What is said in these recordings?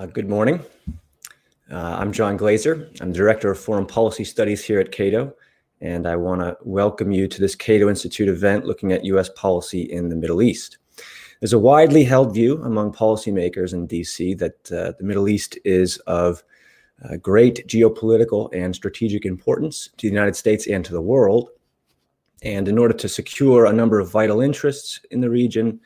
Uh, good morning. Uh, I'm John Glaser. I'm Director of Foreign Policy Studies here at Cato, and I want to welcome you to this Cato Institute event looking at U.S. policy in the Middle East. There's a widely held view among policymakers in D.C. that uh, the Middle East is of uh, great geopolitical and strategic importance to the United States and to the world. And in order to secure a number of vital interests in the region,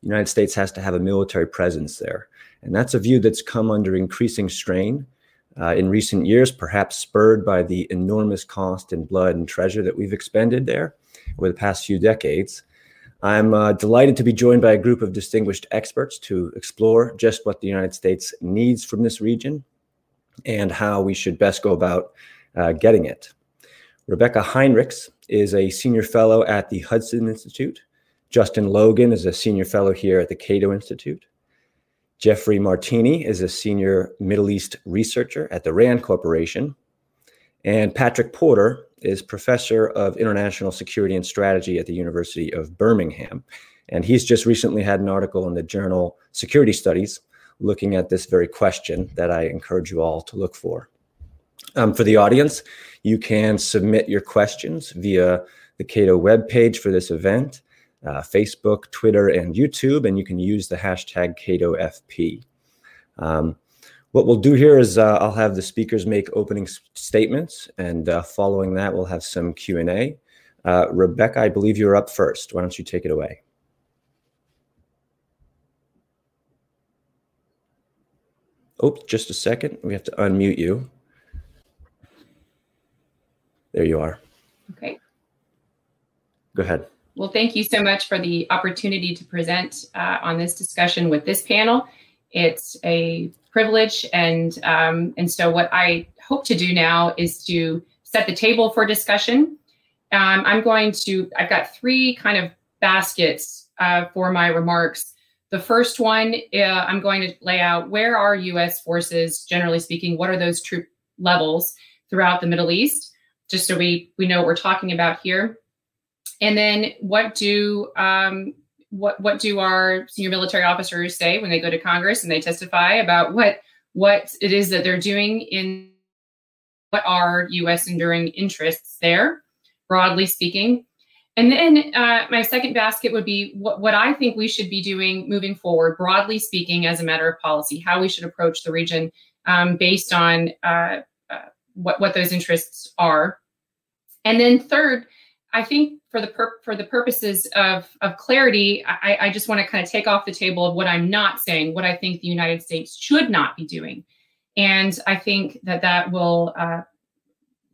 the United States has to have a military presence there. And that's a view that's come under increasing strain uh, in recent years, perhaps spurred by the enormous cost in blood and treasure that we've expended there over the past few decades. I'm uh, delighted to be joined by a group of distinguished experts to explore just what the United States needs from this region and how we should best go about uh, getting it. Rebecca Heinrichs is a senior fellow at the Hudson Institute. Justin Logan is a senior fellow here at the Cato Institute. Jeffrey Martini is a senior Middle East researcher at the RAND Corporation. And Patrick Porter is professor of international security and strategy at the University of Birmingham. And he's just recently had an article in the journal Security Studies looking at this very question that I encourage you all to look for. Um, for the audience, you can submit your questions via the Cato webpage for this event, uh, Facebook, Twitter, and YouTube, and you can use the hashtag CatoFP. Um, what we'll do here is uh, I'll have the speakers make opening statements, and uh, following that, we'll have some Q&A. Uh, Rebecca, I believe you're up first. Why don't you take it away? Oh, just a second. We have to unmute you. There you are. Okay. Go ahead. Well, thank you so much for the opportunity to present uh, on this discussion with this panel. It's a privilege, and um, and so what I hope to do now is to set the table for discussion. Um, I'm going to. I've got three kind of baskets uh, for my remarks. The first one, uh, I'm going to lay out where are U.S. forces, generally speaking, what are those troop levels throughout the Middle East, just so we we know what we're talking about here. And then what do um, what what do our senior military officers say when they go to Congress and they testify about what what it is that they're doing in what are U.S. enduring interests there, broadly speaking. And then uh, my second basket would be what, what I think we should be doing moving forward, broadly speaking, as a matter of policy, how we should approach the region um, based on uh, uh, what, what those interests are. And then third, I think for the pur- for the purposes of of clarity, I, I just want to kind of take off the table of what I'm not saying, what I think the United States should not be doing, and I think that that will uh,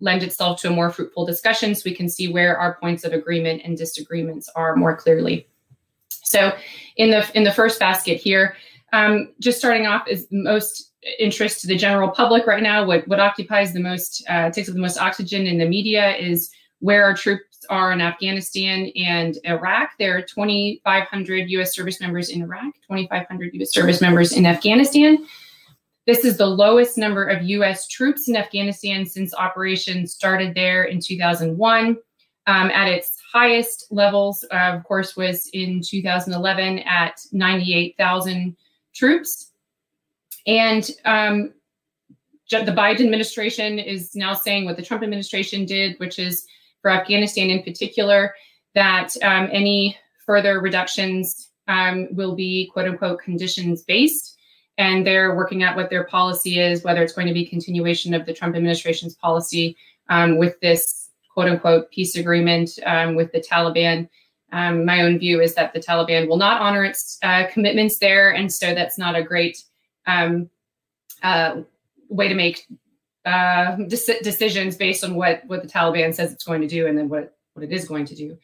lend itself to a more fruitful discussion so we can see where our points of agreement and disagreements are more clearly. So in the in the first basket here, um, just starting off is most interest to the general public right now. What what occupies the most uh, takes up the most oxygen in the media is where our troops are in Afghanistan and Iraq. There are 2,500 U.S. service members in Iraq, 2,500 U.S. service members in Afghanistan. This is the lowest number of U.S. troops in Afghanistan since operations started there in 2001. Um, at its highest levels, uh, of course, was in 2011 at 98,000 troops. And um, the Biden administration is now saying what the Trump administration did, which is for Afghanistan in particular, that um, any further reductions um, will be quote unquote conditions based and they're working out what their policy is, whether it's going to be continuation of the Trump administration's policy um, with this quote unquote peace agreement um, with the Taliban. Um, my own view is that the Taliban will not honor its uh, commitments there, and so that's not a great um, uh, way to make uh, de- decisions based on what what the Taliban says it's going to do, and then what what it is going to do.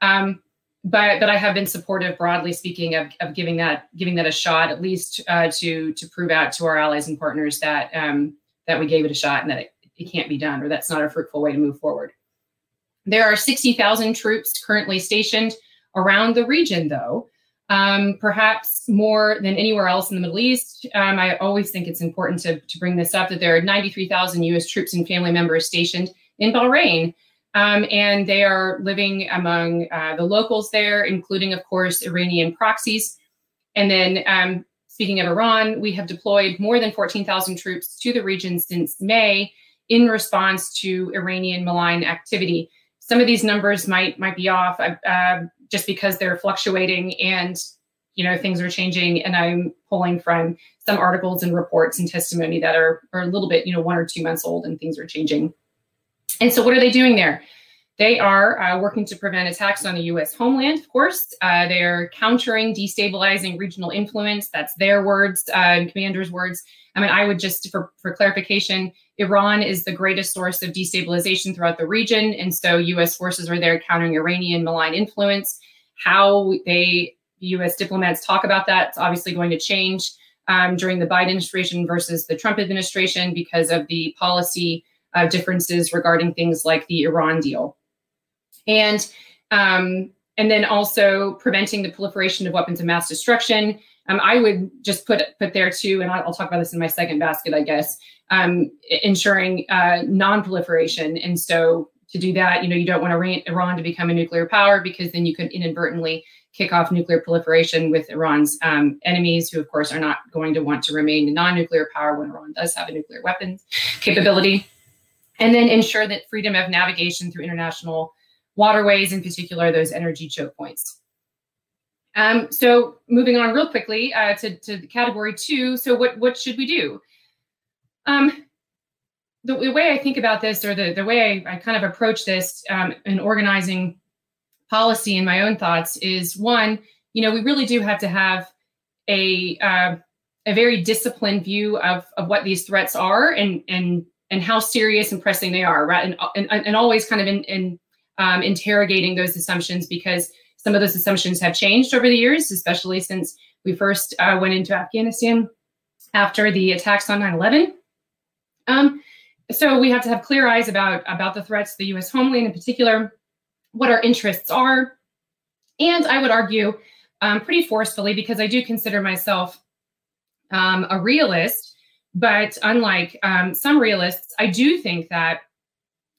Um, but but I have been supportive, broadly speaking, of, of giving that giving that a shot, at least uh, to to prove out to our allies and partners that um, that we gave it a shot and that it, it can't be done, or that's not a fruitful way to move forward. There are sixty thousand troops currently stationed around the region, though, um, perhaps more than anywhere else in the Middle East. Um, I always think it's important to to bring this up that there are ninety three thousand U.S. troops and family members stationed in Bahrain. Um, and they are living among uh, the locals there, including, of course, Iranian proxies. And then um, speaking of Iran, we have deployed more than 14,000 troops to the region since May in response to Iranian malign activity. Some of these numbers might might be off uh, just because they're fluctuating and you know things are changing. And I'm pulling from some articles and reports and testimony that are, are a little bit you know one or two months old and things are changing. And so, what are they doing there? They are uh, working to prevent attacks on the U.S. homeland, of course. Uh, they're countering destabilizing regional influence. That's their words, uh, commanders' words. I mean, I would just, for, for clarification, Iran is the greatest source of destabilization throughout the region. And so U.S. forces are there countering Iranian malign influence. How they, U.S. diplomats talk about that, it's obviously going to change um, during the Biden administration versus the Trump administration because of the policy uh, differences regarding things like the Iran deal and um, and then also preventing the proliferation of weapons of mass destruction. Um, I would just put put there too, and I'll, I'll, talk about this in my second basket, I guess. Um, ensuring uh, non-proliferation, and so to do that, you know, you don't want Iran to become a nuclear power because then you could inadvertently kick off nuclear proliferation with Iran's um, enemies, who of course are not going to want to remain a non-nuclear power when Iran does have a nuclear weapons capability, and then ensure that freedom of navigation through international waterways, in particular, those energy choke points. Um, so moving on real quickly uh, to, to category two. So what, what should we do? Um, the, the, way I think about this or the, the way I, I kind of approach this um, in organizing policy in my own thoughts is one, you know, we really do have to have a, uh, a very disciplined view of, of what these threats are and, and, and how serious and pressing they are, right? And, and, and always kind of in, in um, interrogating those assumptions because some of those assumptions have changed over the years, especially since we first uh, went into Afghanistan after the attacks on 9 11. Um, so we have to have clear eyes about, about the threats to the US homeland in particular, what our interests are. And I would argue um, pretty forcefully, because I do consider myself um, a realist, but unlike um, some realists, I do think that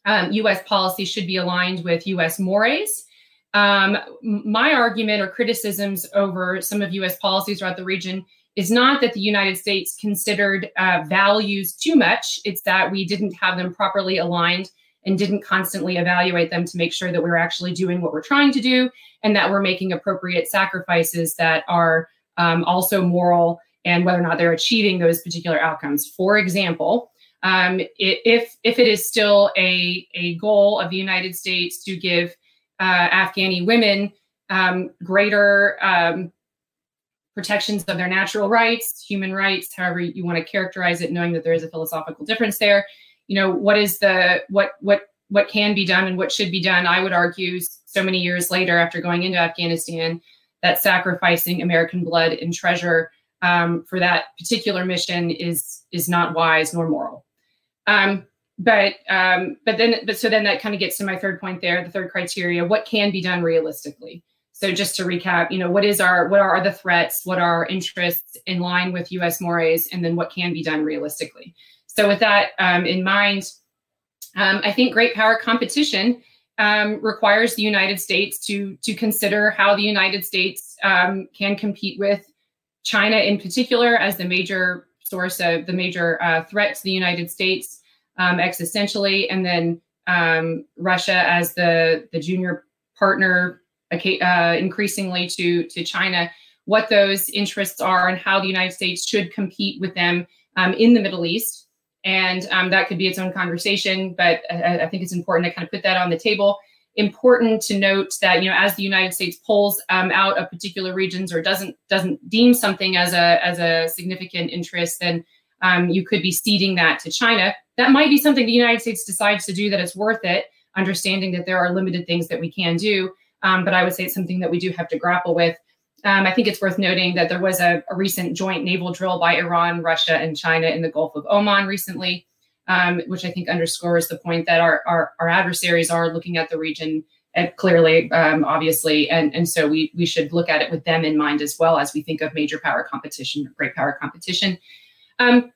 um, US policy should be aligned with US mores. Um, my argument or criticisms over some of US policies throughout the region is not that the United States considered uh, values too much, it's that we didn't have them properly aligned and didn't constantly evaluate them to make sure that we're actually doing what we're trying to do and that we're making appropriate sacrifices that are um, also moral and whether or not they're achieving those particular outcomes. For example, um, if if it is still a a goal of the United States to give uh, Afghani women um, greater um, protections of their natural rights, human rights, however you want to characterize it, knowing that there is a philosophical difference there. You know, what is the what what what can be done and what should be done? I would argue so many years later, after going into Afghanistan, that sacrificing American blood and treasure um, for that particular mission is is not wise nor moral. Um, but um, but then but so then that kind of gets to my third point there, the third criteria: what can be done realistically. So just to recap, you know, what is our what are the threats? What are our interests in line with U.S. mores, and then what can be done realistically? So with that um, in mind, um, I think great power competition um, requires the United States to to consider how the United States um, can compete with China in particular as the major source of the major uh, threat to the United States um, existentially, and then um, Russia as the the junior partner, uh, increasingly to to China. What those interests are and how the United States should compete with them um, in the Middle East, and um, that could be its own conversation. But I, I think it's important to kind of put that on the table important to note that you know as the United States pulls um, out of particular regions or doesn't doesn't deem something as a as a significant interest, then um, you could be ceding that to China. That might be something the United States decides to do that it's worth it, understanding that there are limited things that we can do. Um, but I would say it's something that we do have to grapple with. Um, I think it's worth noting that there was a, a recent joint naval drill by Iran, Russia, and China in the Gulf of Oman recently um, which I think underscores the point that our, our, our adversaries are looking at the region uh, clearly, um, obviously, and, and so we, we should look at it with them in mind as well as we think of major power competition, great power competition. Um,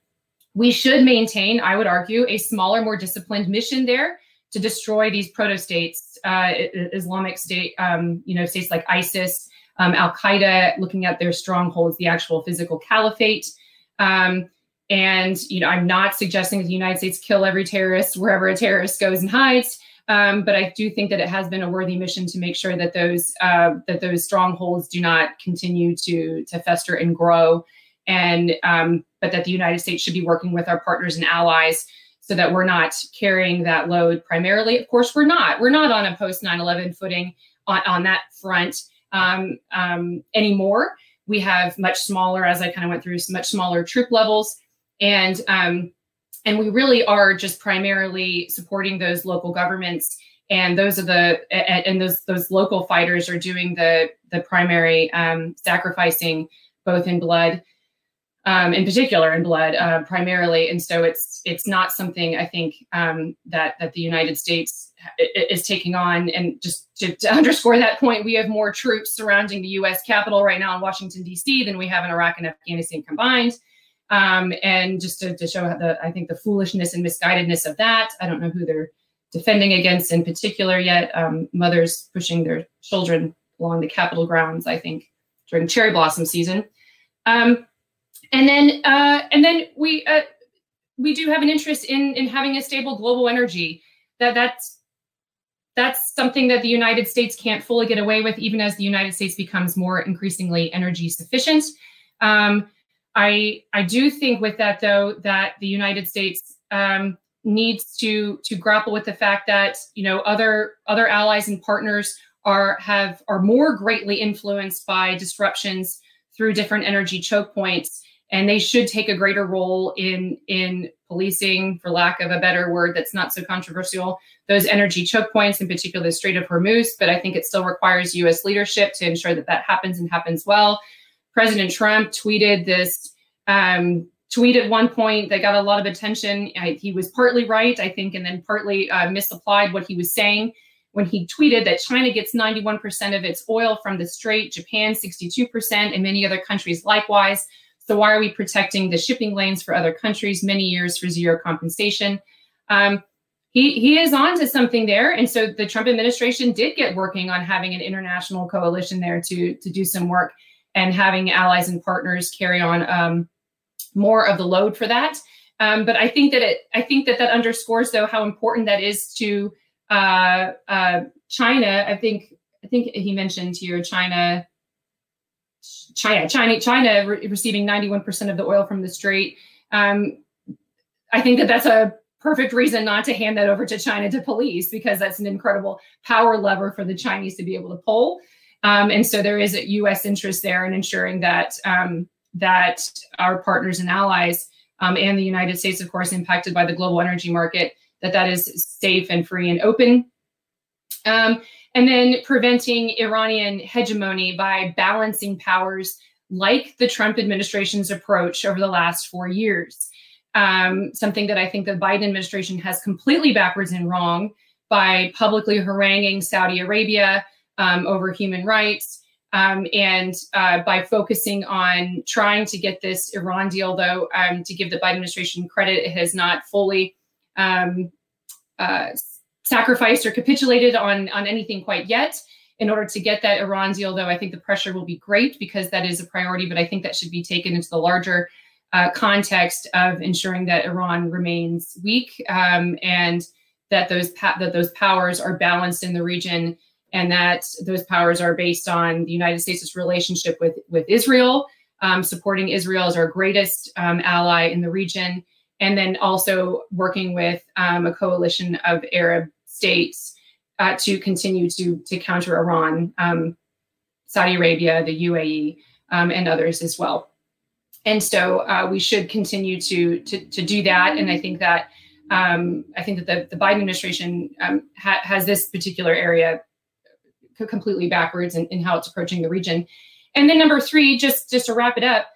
we should maintain, I would argue, a smaller, more disciplined mission there to destroy these proto states, uh, Islamic state, um, you know, states like ISIS, um, Al Qaeda, looking at their strongholds, the actual physical caliphate. Um, and you know, I'm not suggesting that the United States kill every terrorist wherever a terrorist goes and hides. Um, but I do think that it has been a worthy mission to make sure that those uh, that those strongholds do not continue to to fester and grow, and um, but that the United States should be working with our partners and allies so that we're not carrying that load primarily. Of course, we're not. We're not on a post 9/11 footing on on that front um, um, anymore. We have much smaller, as I kind of went through, much smaller troop levels, and um, and we really are just primarily supporting those local governments and those are the and those those local fighters are doing the the primary um, sacrificing both in blood um, in particular in blood uh, primarily and so it's it's not something i think um, that that the united states is taking on and just to, to, underscore that point we have more troops surrounding the us capitol right now in washington d.c than we have in iraq and afghanistan combined um, and just to, to show the I think the foolishness and misguidedness of that. I don't know who they're defending against in particular yet. Um, mothers pushing their children along the Capitol grounds, I think, during cherry blossom season. And then uh, and then we uh, we do have an interest in in having a stable global energy. That that's that's something that the United States can't fully get away with, even as the United States becomes more increasingly energy sufficient. Um, I I do think with that though that the United States um, needs to to grapple with the fact that you know other other allies and partners are have are more greatly influenced by disruptions through different energy choke points and they should take a greater role in in policing for lack of a better word that's not so controversial those energy choke points in particular the strait of hormuz but i think it still requires us leadership to ensure that that happens and happens well President Trump tweeted this um, tweet at one point that got a lot of attention. I, he was partly right, I think, and then partly uh, misapplied what he was saying when he tweeted that China gets 91% of its oil from the Strait, Japan 62%, and many other countries likewise. So why are we protecting the shipping lanes for other countries many years for zero compensation? Um, he, he is on to something there. And so the Trump administration did get working on having an international coalition there to, to do some work and having allies and partners carry on um, more of the load for that. Um, but I think that it, I think that that underscores though how important that is to uh, uh, China. I think, I think he mentioned here China, China, China, China re- receiving 91% of the oil from the Strait. Um, I think that that's a perfect reason not to hand that over to China to police because that's an incredible power lever for the Chinese to be able to pull. Um, and so there is a U.S. interest there in ensuring that um, that our partners and allies um, and the United States, of course, impacted by the global energy market, that that is safe and free and open. And then preventing Iranian hegemony by balancing powers like the Trump administration's approach over the last four years. Um, something that I think the Biden administration has completely backwards and wrong by publicly haranguing Saudi Arabia, um, over human rights. Um, and uh, by focusing on trying to get this Iran deal, though, um, to give the Biden administration credit, it has not fully um, uh, sacrificed or capitulated on, on anything quite yet. In order to get that Iran deal, though, I think the pressure will be great because that is a priority, but I think that should be taken into the larger uh, context of ensuring that Iran remains weak um, and that those pa- that those powers are balanced in the region and that those powers are based on the United States' relationship with, with Israel, um, supporting Israel as our greatest um, ally in the region, and then also working with um, a coalition of Arab states uh, to continue to, to counter Iran, um, Saudi Arabia, the UAE, um, and others as well. And so uh, we should continue to, to, to do that. And I think that um, I think that the, the Biden administration ha- has this particular area completely backwards in, in how it's approaching the region. And then number three, just just to wrap it up,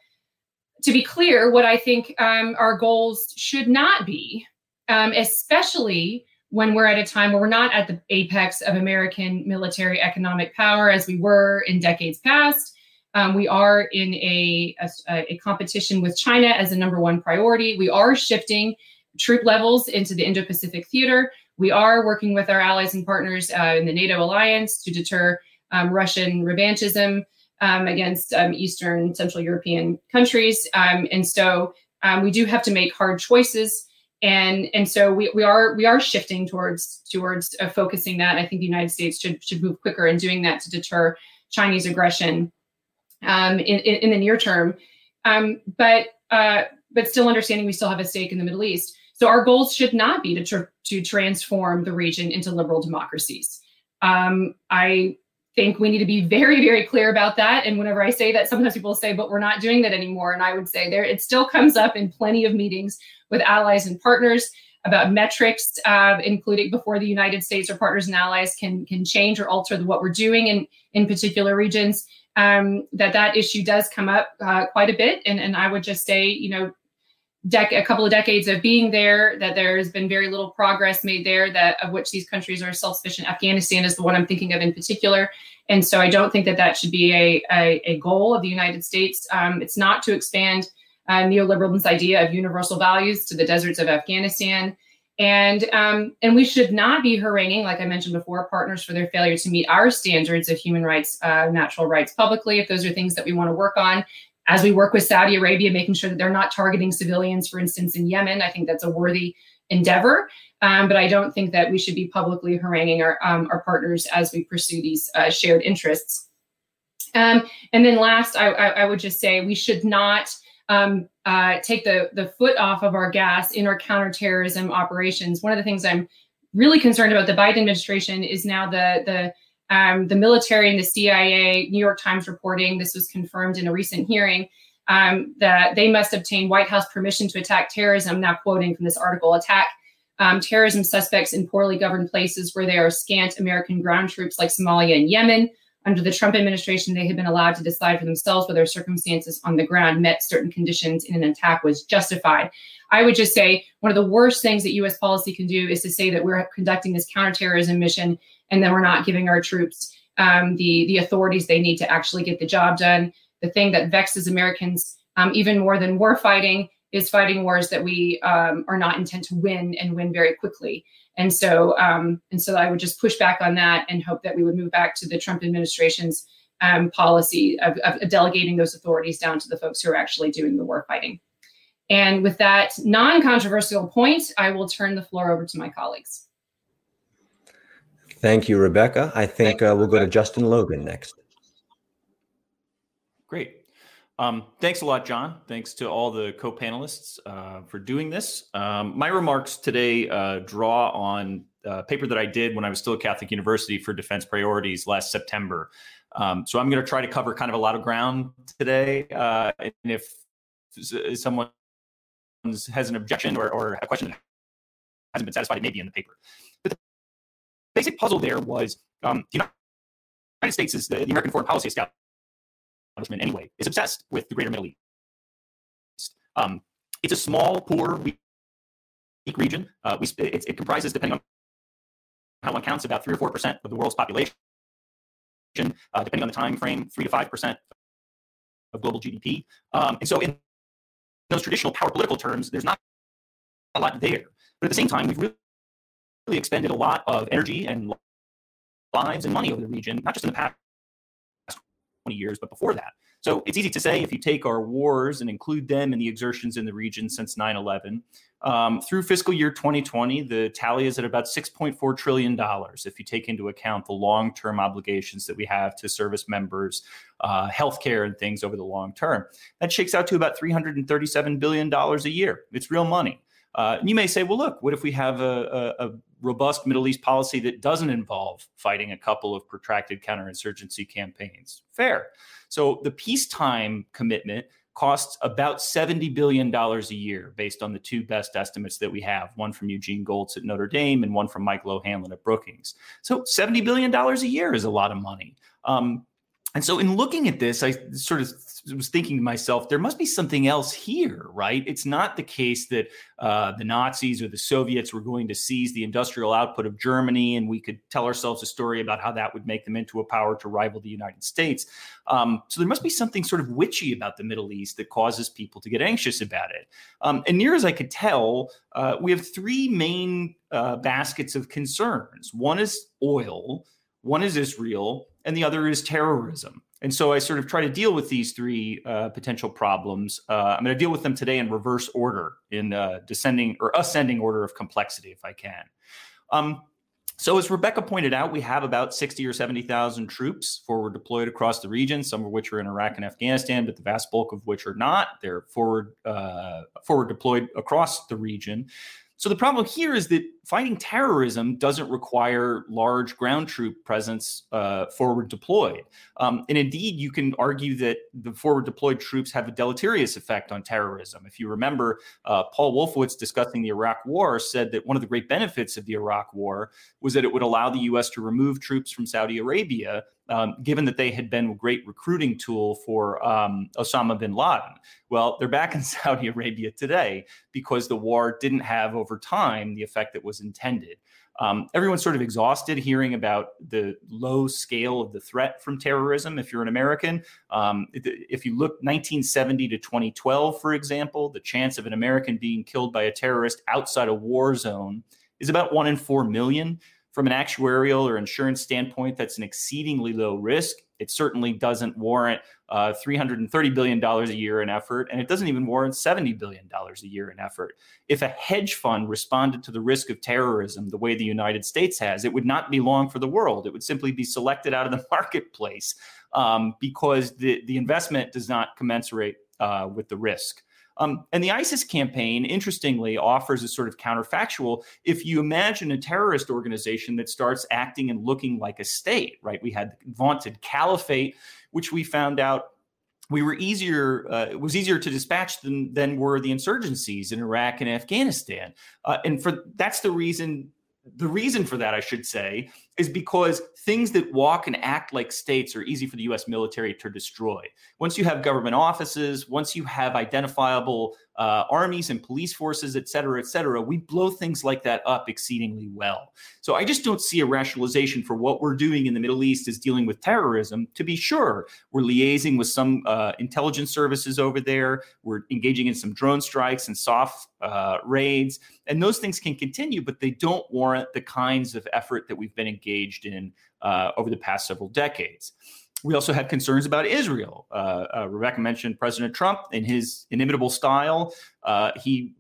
to be clear, what I think um, our goals should not be, um, especially when we're at a time where we're not at the apex of American military economic power as we were in decades past. Um, we are in a, a, a, competition with China as a number one priority. We are shifting troop levels into the Indo Pacific theater. We are working with our allies and partners uh, in the NATO alliance to deter um, Russian revanchism um, against um, Eastern Central European countries. Um, and so um, we do have to make hard choices. And, and so we, we are we are shifting towards towards uh, focusing that. I think the United States should should move quicker in doing that to deter Chinese aggression um, in, in, in, the near term. Um, but uh, but still understanding we still have a stake in the Middle East. So our goals should not be to tr- to transform the region into liberal democracies. Um, I think we need to be very, very clear about that. And whenever I say that, sometimes people say, but we're not doing that anymore. And I would say there, it still comes up in plenty of meetings with allies and partners about metrics, uh, including before the United States or partners and allies can can change or alter the, what we're doing in in particular regions. Um, that that issue does come up uh, quite a bit, and and I would just say, you know, dec- a couple of decades of being there, that there has been very little progress made there, that of which these countries are self-sufficient. Afghanistan is the one I'm thinking of in particular. And so I don't think that that should be a, a, a goal of the United States. Um, it's not to expand uh, neoliberalism's idea of universal values to the deserts of Afghanistan. And um, and we should not be haranguing, like I mentioned before, partners for their failure to meet our standards of human rights, uh, natural rights publicly. If those are things that we want to work on, as we work with Saudi Arabia, making sure that they're not targeting civilians, for instance, in Yemen. I think that's a worthy endeavor. Um, but I don't think that we should be publicly haranguing our, um, our partners as we pursue these uh, shared interests. Um, and then last, I, I, I, would just say we should not um, uh, take the, the foot off of our gas in our counterterrorism operations. One of the things I'm really concerned about the Biden administration is now the, the um, the military and the CIA, New York Times reporting, this was confirmed in a recent hearing, um, that they must obtain White House permission to attack terrorism. Now, quoting from this article attack um, terrorism suspects in poorly governed places where there are scant American ground troops like Somalia and Yemen. Under the Trump administration, they had been allowed to decide for themselves whether circumstances on the ground met certain conditions and an attack was justified. I would just say one of the worst things that US policy can do is to say that we're conducting this counterterrorism mission and then we're not giving our troops um, the the authorities they need to actually get the job done. The thing that vexes Americans um, even more than war fighting is fighting wars that we um, are not intent to win and win very quickly. And so, um, and so, I would just push back on that and hope that we would move back to the Trump administration's um, policy of, of delegating those authorities down to the folks who are actually doing the war fighting. And with that non-controversial point, I will turn the floor over to my colleagues. Thank you, Rebecca. I think uh, we'll go to Justin Logan next. Great. Um, thanks a lot, John. Thanks to all the co-panelists uh, for doing this. Um, my remarks today uh, draw on a paper that I did when I was still at Catholic University for Defense Priorities last September. Um, so I'm going to try to cover kind of a lot of ground today. Uh, and if someone has an objection or, or a question that hasn't been satisfied, it may be in the paper basic puzzle there was um, the United States is the, the, American foreign policy establishment anyway is obsessed with the greater Middle East. Um, it's a small, poor, weak, region. Uh, we, it, it, comprises, depending on how one counts, about three or four percent of the world's population. Uh, depending on the time frame, three to five percent of global GDP. Um, and so, in those traditional power political terms, there's not a lot there. But at the same time, we've really really expended a lot of energy and lives and money over the region, not just in the past 20 years, but before that. So it's easy to say if you take our wars and include them in the exertions in the region since 9 11, um, through fiscal year 2020, the tally is at about $6.4 trillion if you take into account the long term obligations that we have to service members, uh, healthcare, and things over the long term. That shakes out to about $337 billion a year. It's real money. Uh, and you may say, well, look, what if we have a, a, a, robust Middle East policy that doesn't involve fighting a couple of protracted counterinsurgency campaigns? Fair. So the peacetime commitment costs about $70 billion a year based on the two best estimates that we have one from Eugene Gholz at Notre Dame and one from Michael O'Hanlon at Brookings. So $70 billion a year is a lot of money. Um, and so, in looking at this, I sort of was thinking to myself, there must be something else here, right? It's not the case that uh, the Nazis or the Soviets were going to seize the industrial output of Germany, and we could tell ourselves a story about how that would make them into a power to rival the United States. Um, so, there must be something sort of witchy about the Middle East that causes people to get anxious about it. Um, and near as I could tell, uh, we have three main uh, baskets of concerns one is oil, one is Israel and the other is terrorism. And so I sort of try to deal with these three uh, potential problems. Uh, I'm going to deal with them today in reverse order, in uh, descending or ascending order of complexity, if I can. Um, so, as Rebecca pointed out, we have about 60 or 70,000 troops forward deployed across the region, some of which are in Iraq and Afghanistan, but the vast bulk of which are not. They're forward, uh, forward deployed across the region. So the problem here is that fighting terrorism doesn't require large ground troop presence uh, forward deployed. Um, and indeed, you can argue that the forward deployed troops have a deleterious effect on terrorism. If you remember, uh, Paul Wolfowitz discussing the Iraq War said that one of the great benefits of the Iraq War was that it would allow the U.S. to remove troops from Saudi Arabia um, given that they had been a great recruiting tool for um, Osama bin Laden. Well, they're back in Saudi Arabia today because the war didn't have over time the effect that was intended. Um, everyone's sort of exhausted hearing about the low scale of the threat from terrorism. If you're an American, um, if you look 1970 to 2012, for example, the chance of an American being killed by a terrorist outside a war zone is about one in four million from an actuarial or insurance standpoint, that's an exceedingly low risk. It certainly doesn't warrant uh, $330 billion a year in effort, and it doesn't even warrant $70 billion a year in effort. If a hedge fund responded to the risk of terrorism the way the United States has, it would not be long for the world. It would simply be selected out of the marketplace um, because the, the investment does not commensurate uh, with the risk. Um, and the ISIS campaign, interestingly, offers a sort of counterfactual. If you imagine a terrorist organization that starts acting and looking like a state, right? We had the vaunted caliphate, which we found out we were easier uh, it was easier to dispatch than than were the insurgencies in Iraq and Afghanistan uh, and for that's the reason the reason for that, I should say, is because things that walk and act like states are easy for the US military to destroy. Once you have government offices, once you have identifiable uh, armies and police forces, et cetera, et cetera, we blow things like that up exceedingly well. So I just don't see a rationalization for what we're doing in the Middle East is dealing with terrorism. To be sure, we're liaising with some uh, intelligence services over there. We're engaging in some drone strikes and soft uh, raids, and those things can continue, but they don't warrant the kinds of effort that we've been engaged in uh, over the past several decades. We also had concerns about Israel. Uh, uh, Rebecca mentioned President Trump in his inimitable style. Uh, he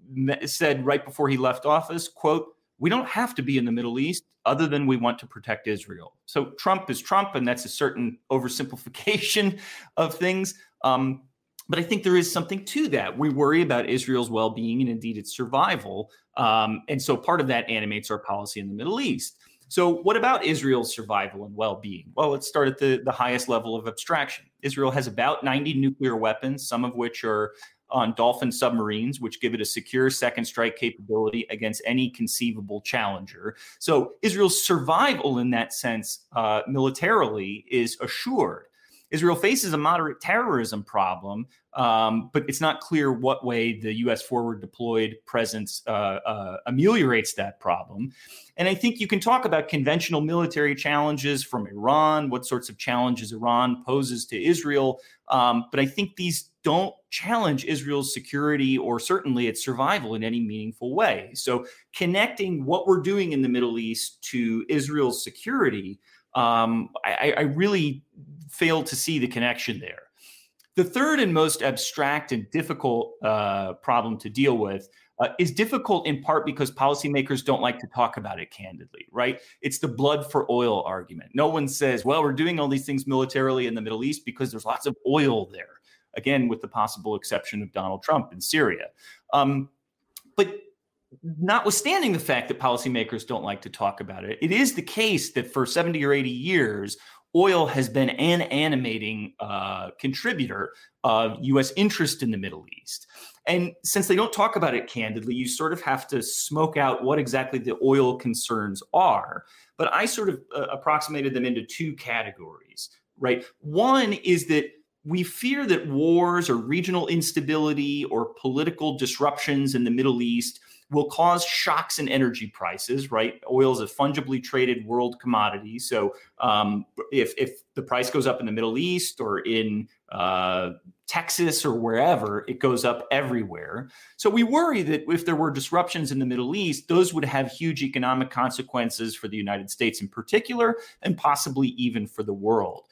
said right before he left office, "quote We don't have to be in the Middle East, other than we want to protect Israel." So Trump is Trump, and that's a certain oversimplification of things. Um, but I think there is something to that. We worry about Israel's well-being and indeed its survival, um, and so part of that animates our policy in the Middle East. So, what about Israel's survival and well being? Well, let's start at the, the highest level of abstraction. Israel has about 90 nuclear weapons, some of which are on Dolphin submarines, which give it a secure second strike capability against any conceivable challenger. So, Israel's survival in that sense, uh, militarily, is assured. Israel faces a moderate terrorism problem, um, but it's not clear what way the U.S. forward deployed presence uh, uh, ameliorates that problem. And I think you can talk about conventional military challenges from Iran, what sorts of challenges Iran poses to Israel. Um, but I think these don't challenge Israel's security or certainly its survival in any meaningful way. So connecting what we're doing in the Middle East to Israel's security, um, I, I really fail to see the connection there. The third and most abstract and difficult uh, problem to deal with uh, is difficult in part because policymakers don't like to talk about it candidly, right? It's the blood for oil argument. No one says, well, we're doing all these things militarily in the Middle East because there's lots of oil there. Again, with the possible exception of Donald Trump in Syria. Um, but notwithstanding the fact that policymakers don't like to talk about it, it is the case that for 70 or 80 years, oil has been an animating uh, contributor of U.S. interest in the Middle East. And since they don't talk about it candidly, you sort of have to smoke out what exactly the oil concerns are. But I sort of uh, approximated them into two categories, right? One is that we fear that wars or regional instability or political disruptions in the Middle East will cause shocks in energy prices, right? Oil is a fungibly traded world commodity. So um, if, if the price goes up in the Middle East or in uh, Texas or wherever, it goes up everywhere. So we worry that if there were disruptions in the Middle East, those would have huge economic consequences for the United States in particular, and possibly even for the world.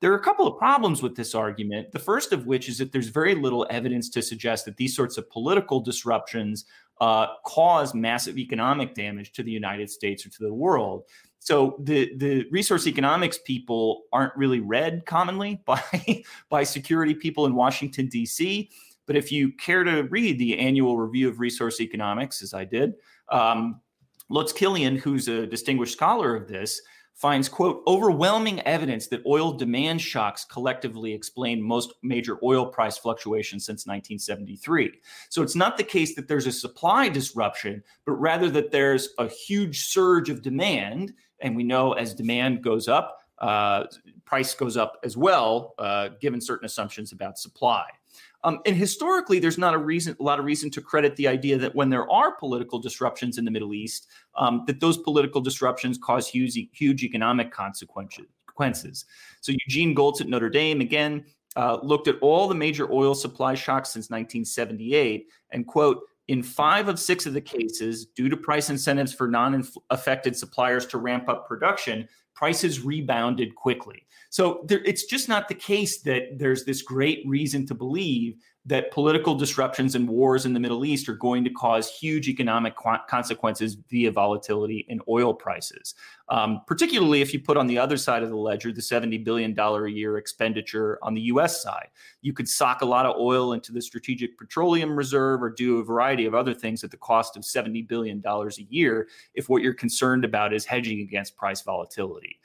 There are a couple of problems with this argument. The first of which is that there's very little evidence to suggest that these sorts of political disruptions uh, cause massive economic damage to the United States or to the world. So the the resource economics people aren't really read commonly by by security people in Washington D.C. But if you care to read the annual review of resource economics, as I did, um, Lutz Kilian, who's a distinguished scholar of this, finds, quote, overwhelming evidence that oil demand shocks collectively explain most major oil price fluctuations since 1973. So it's not the case that there's a supply disruption, but rather that there's a huge surge of demand. And we know as demand goes up, uh, price goes up as well, uh, given certain assumptions about supply. Um, and historically, there's not a reason, a lot of reason to credit the idea that when there are political disruptions in the Middle East, um, that those political disruptions cause huge, huge economic consequences. So Eugene Gholz at Notre Dame again uh, looked at all the major oil supply shocks since 1978 and quote. In five of six of the cases, due to price incentives for non affected suppliers to ramp up production, prices rebounded quickly. So there, it's just not the case that there's this great reason to believe that political disruptions and wars in the Middle East are going to cause huge economic consequences via volatility in oil prices. Um, particularly if you put on the other side of the ledger the $70 billion a year expenditure on the US side. You could sock a lot of oil into the Strategic Petroleum Reserve or do a variety of other things at the cost of $70 billion a year if what you're concerned about is hedging against price volatility.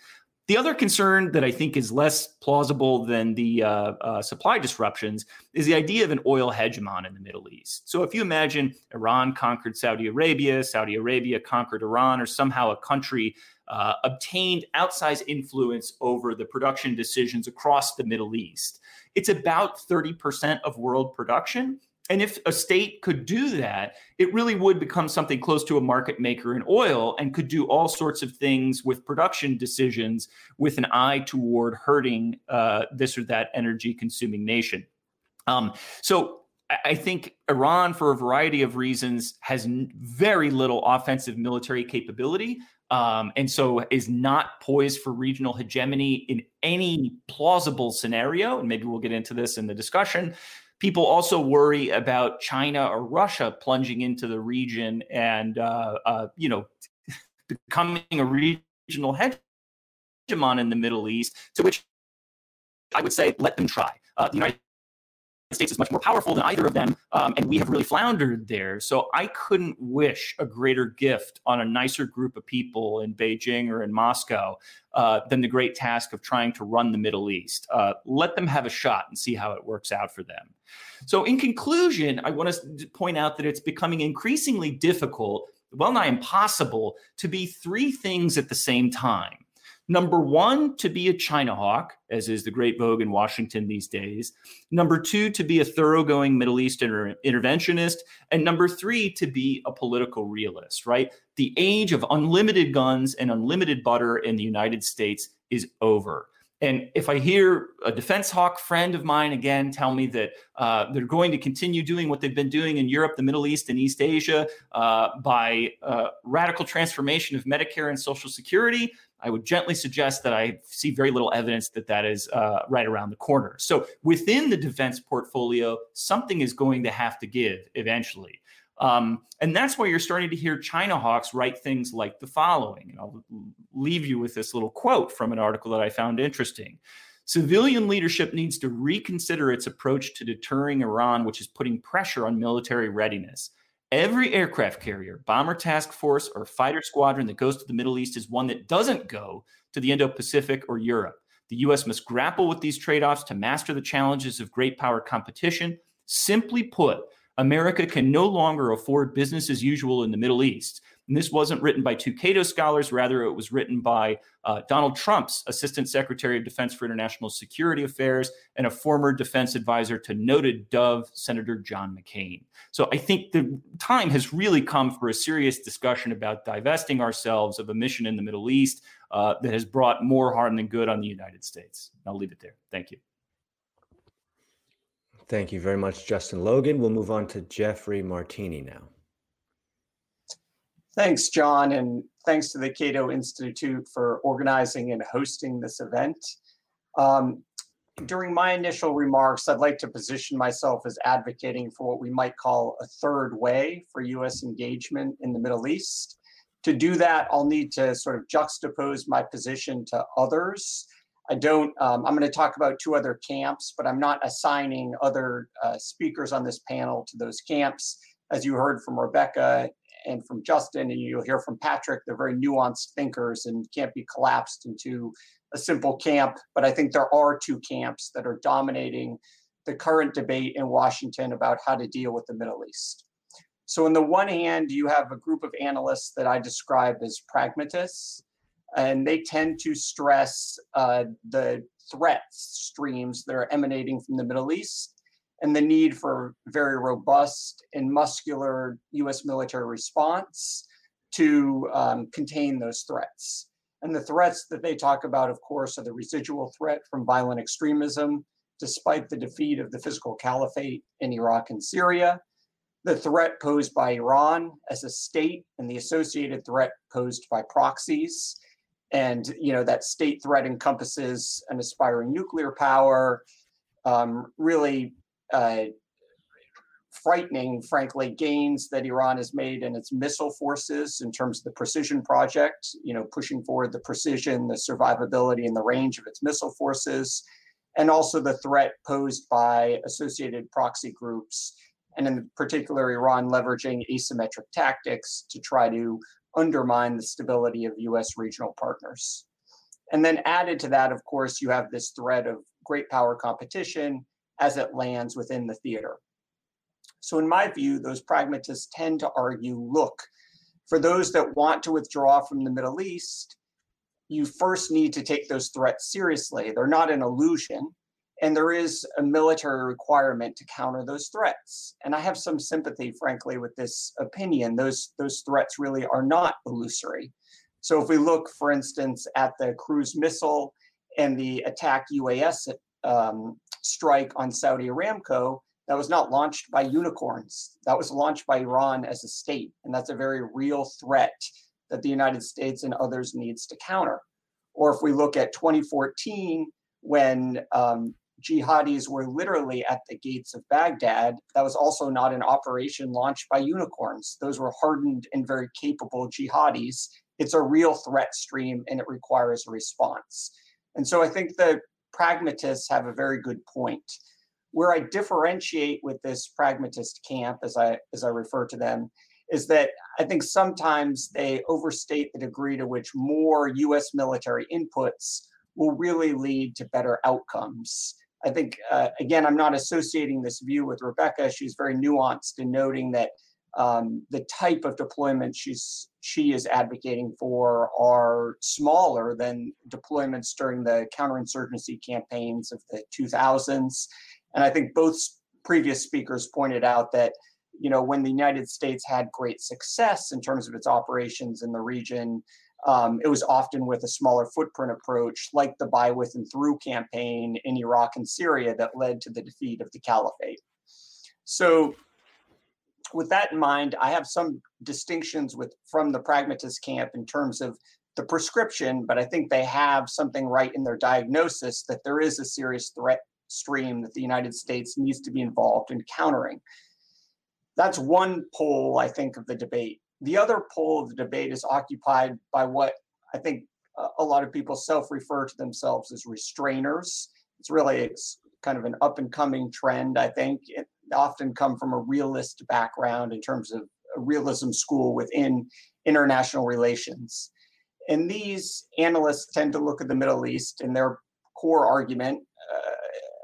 The other concern that I think is less plausible than the uh, uh, supply disruptions is the idea of an oil hegemon in the Middle East. So if you imagine Iran conquered Saudi Arabia, Saudi Arabia conquered Iran, or somehow a country uh, obtained outsized influence over the production decisions across the Middle East, it's about 30% of world production. And if a state could do that, it really would become something close to a market maker in oil and could do all sorts of things with production decisions with an eye toward hurting uh, this or that energy consuming nation. Um, so I think Iran, for a variety of reasons, has very little offensive military capability. Um, and so is not poised for regional hegemony in any plausible scenario. And maybe we'll get into this in the discussion. People also worry about China or Russia plunging into the region and, uh, uh, you know, becoming a regional hegemon in the Middle East, to which I would say, let them try. Uh, the United States is much more powerful than either of them, um, and we have really floundered there. So I couldn't wish a greater gift on a nicer group of people in Beijing or in Moscow uh, than the great task of trying to run the Middle East. Uh, let them have a shot and see how it works out for them. So, in conclusion, I want to point out that it's becoming increasingly difficult, well nigh impossible, to be three things at the same time. Number one, to be a China hawk, as is the great vogue in Washington these days. Number two, to be a thoroughgoing Middle East inter- interventionist. And number three, to be a political realist, right? The age of unlimited guns and unlimited butter in the United States is over. And if I hear a defense hawk friend of mine again tell me that uh, they're going to continue doing what they've been doing in Europe, the Middle East, and East Asia uh, by uh, radical transformation of Medicare and Social Security, I would gently suggest that I see very little evidence that that is uh, right around the corner. So within the defense portfolio, something is going to have to give eventually. Um, and that's why you're starting to hear China hawks write things like the following. And I'll leave you with this little quote from an article that I found interesting. Civilian leadership needs to reconsider its approach to deterring Iran, which is putting pressure on military readiness. Every aircraft carrier, bomber task force, or fighter squadron that goes to the Middle East is one that doesn't go to the Indo Pacific or Europe. The US must grapple with these trade offs to master the challenges of great power competition. Simply put, America can no longer afford business as usual in the Middle East. And this wasn't written by two Cato scholars, rather, it was written by uh, Donald Trump's Assistant Secretary of Defense for International Security Affairs and a former defense advisor to noted Dove, Senator John McCain. So I think the time has really come for a serious discussion about divesting ourselves of a mission in the Middle East uh, that has brought more harm than good on the United States. I'll leave it there. Thank you. Thank you very much, Justin Logan. We'll move on to Jeffrey Martini now. Thanks, John, and thanks to the Cato Institute for organizing and hosting this event. Um, during my initial remarks, I'd like to position myself as advocating for what we might call a third way for U.S. engagement in the Middle East. To do that, I'll need to sort of juxtapose my position to others. I don't, um, I'm going to talk about two other camps, but I'm not assigning other uh, speakers on this panel to those camps. As you heard from Rebecca and from Justin, and you'll hear from Patrick, they're very nuanced thinkers and can't be collapsed into a simple camp. But I think there are two camps that are dominating the current debate in Washington about how to deal with the Middle East. So, on the one hand, you have a group of analysts that I describe as pragmatists, and they tend to stress uh, the threat streams that are emanating from the Middle East and the need for very robust and muscular US military response to um, contain those threats. And the threats that they talk about, of course, are the residual threat from violent extremism, despite the defeat of the physical caliphate in Iraq and Syria, the threat posed by Iran as a state, and the associated threat posed by proxies. And you know that state threat encompasses an aspiring nuclear power, um, really uh, frightening, frankly, gains that Iran has made in its missile forces in terms of the precision project, you know, pushing forward the precision, the survivability, and the range of its missile forces, and also the threat posed by associated proxy groups, and in particular, Iran leveraging asymmetric tactics to try to undermine the stability of US regional partners. And then added to that, of course, you have this threat of great power competition as it lands within the theater. So, in my view, those pragmatists tend to argue look, for those that want to withdraw from the Middle East, you first need to take those threats seriously. They're not an illusion, and there is a military requirement to counter those threats. And I have some sympathy, frankly, with this opinion. Those, those threats really are not illusory. So, if we look, for instance, at the cruise missile and the attack UAS um, strike on Saudi Aramco, that was not launched by unicorns. That was launched by Iran as a state. And that's a very real threat that the United States and others needs to counter. Or if we look at 2014, when um, jihadis were literally at the gates of Baghdad, that was also not an operation launched by unicorns. Those were hardened and very capable jihadis. It's a real threat stream and it requires a response. And so I think the pragmatists have a very good point. Where I differentiate with this pragmatist camp, as I as I refer to them, is that I think sometimes they overstate the degree to which more U.S. military inputs will really lead to better outcomes. I think uh, again, I'm not associating this view with Rebecca. She's very nuanced in noting that um, the type of deployment she's she is advocating for are smaller than deployments during the counterinsurgency campaigns of the 2000s and I think both previous speakers pointed out that, you know, when the United States had great success in terms of its operations in the region, um, it was often with a smaller footprint approach, like the by, with, and through campaign in Iraq and Syria that led to the defeat of the caliphate. So, with that in mind, I have some distinctions with from the pragmatist camp in terms of the prescription, but I think they have something right in their diagnosis that there is a serious threat stream that the United States needs to be involved in countering. That's one pole, I think, of the debate. The other pole of the debate is occupied by what I think uh, a lot of people self refer to themselves as restrainers. It's really it's kind of an up and coming trend, I think. Often come from a realist background in terms of a realism school within international relations. And these analysts tend to look at the Middle East and their core argument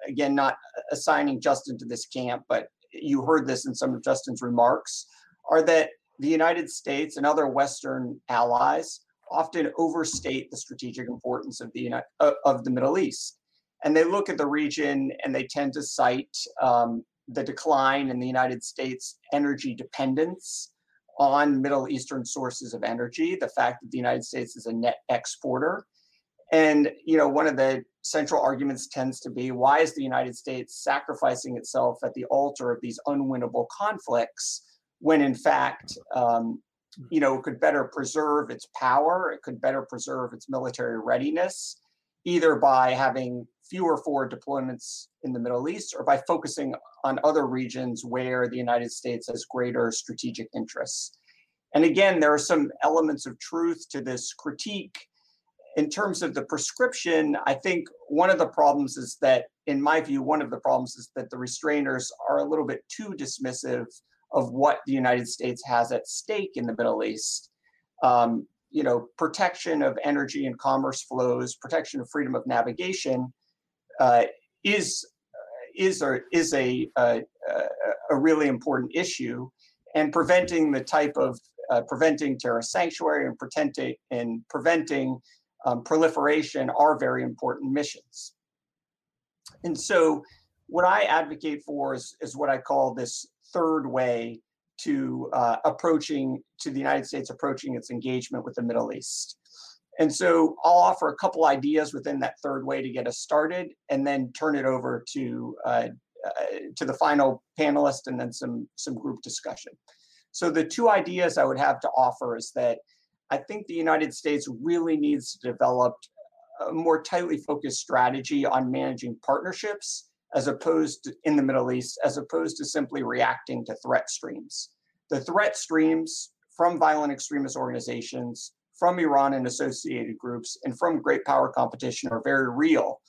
again, not assigning Justin to this camp, but you heard this in some of Justin's remarks, are that the United States and other Western allies often overstate the strategic importance of the uh, of the Middle East, and they look at the region and they tend to cite um, the decline in the United States' energy dependence on Middle Eastern sources of energy, the fact that the United States is a net exporter, and you know, one of the central arguments tends to be why is the United States sacrificing itself at the altar of these unwinnable conflicts when in fact um, you know, it could better preserve its power, it could better preserve its military readiness either by having fewer forward deployments in the Middle East or by focusing on other regions where the United States has greater strategic interests. And again, there are some elements of truth to this critique. In terms of the prescription, I think one of the problems is that, in my view, one of the problems is that the restrainers are a little bit too dismissive of what the United States has at stake in the Middle East. Um, you know, protection of energy and commerce flows, protection of freedom of navigation, uh, is is or is a, a, a really important issue, and preventing the type of uh, preventing terrorist sanctuary and preventing and preventing um, proliferation are very important missions. And so, what I advocate for is, is what I call this third way to uh, approaching to the United States approaching its engagement with the Middle East. And so I'll offer a couple ideas within that third way to get us started, and then turn it over to uh, uh, to the final panelist, and then some some group discussion. So the two ideas I would have to offer is that I think the United States really needs to develop a more tightly focused strategy on managing partnerships as opposed to in the Middle East, as opposed to simply reacting to threat streams. The threat streams from violent extremist organizations, from Iran and associated groups, and from great power competition are very real.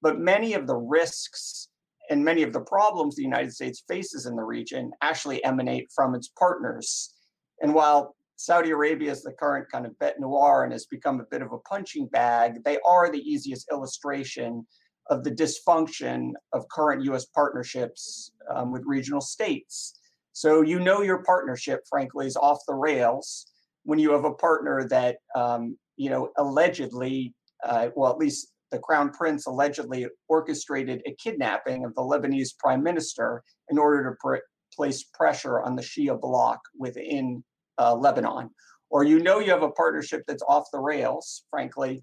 But many of the risks and many of the problems the United States faces in the region actually emanate from its partners. And while Saudi Arabia is the current kind of bete noir and has become a bit of a punching bag, they are the easiest illustration of the dysfunction of current US partnerships um, with regional states. So you know your partnership, frankly, is off the rails when you have a partner that, um, you know, allegedly, uh, well, at least the crown prince allegedly orchestrated a kidnapping of the Lebanese prime minister in order to pr- place pressure on the Shia bloc within uh, Lebanon. Or you know you have a partnership that's off the rails, frankly,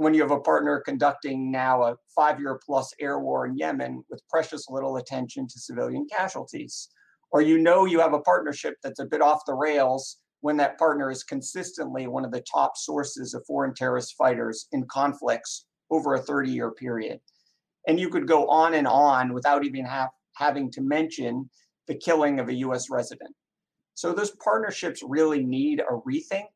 when you have a partner conducting now a five year plus air war in Yemen with precious little attention to civilian casualties. Or you know you have a partnership that's a bit off the rails when that partner is consistently one of the top sources of foreign terrorist fighters in conflicts over a 30 year period. And you could go on and on without even have, having to mention the killing of a US resident. So those partnerships really need a rethink.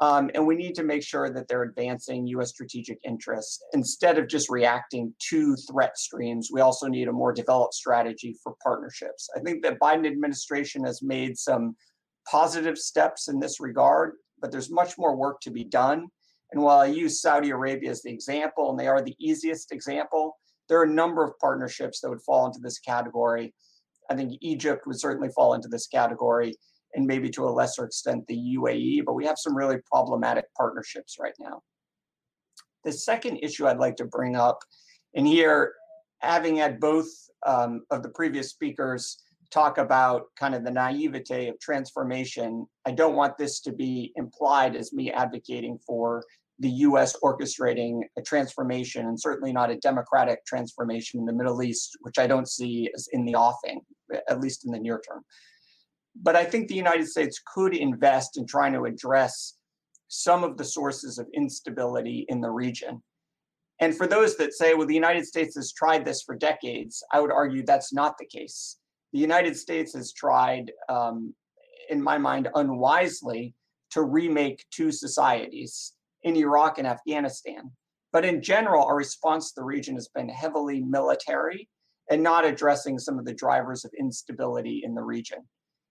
Um, and we need to make sure that they're advancing US strategic interests. Instead of just reacting to threat streams, we also need a more developed strategy for partnerships. I think the Biden administration has made some positive steps in this regard, but there's much more work to be done. And while I use Saudi Arabia as the example, and they are the easiest example, there are a number of partnerships that would fall into this category. I think Egypt would certainly fall into this category and maybe to a lesser extent the UAE, but we have some really problematic partnerships right now. The second issue I'd like to bring up, and here, having had both um, of the previous speakers talk about kind of the naivete of transformation, I don't want this to be implied as me advocating for the US orchestrating a transformation, and certainly not a democratic transformation in the Middle East, which I don't see as in the offing, at least in the near term. But I think the United States could invest in trying to address some of the sources of instability in the region. And for those that say, well, the United States has tried this for decades, I would argue that's not the case. The United States has tried, um, in my mind, unwisely to remake two societies in Iraq and Afghanistan. But in general, our response to the region has been heavily military and not addressing some of the drivers of instability in the region.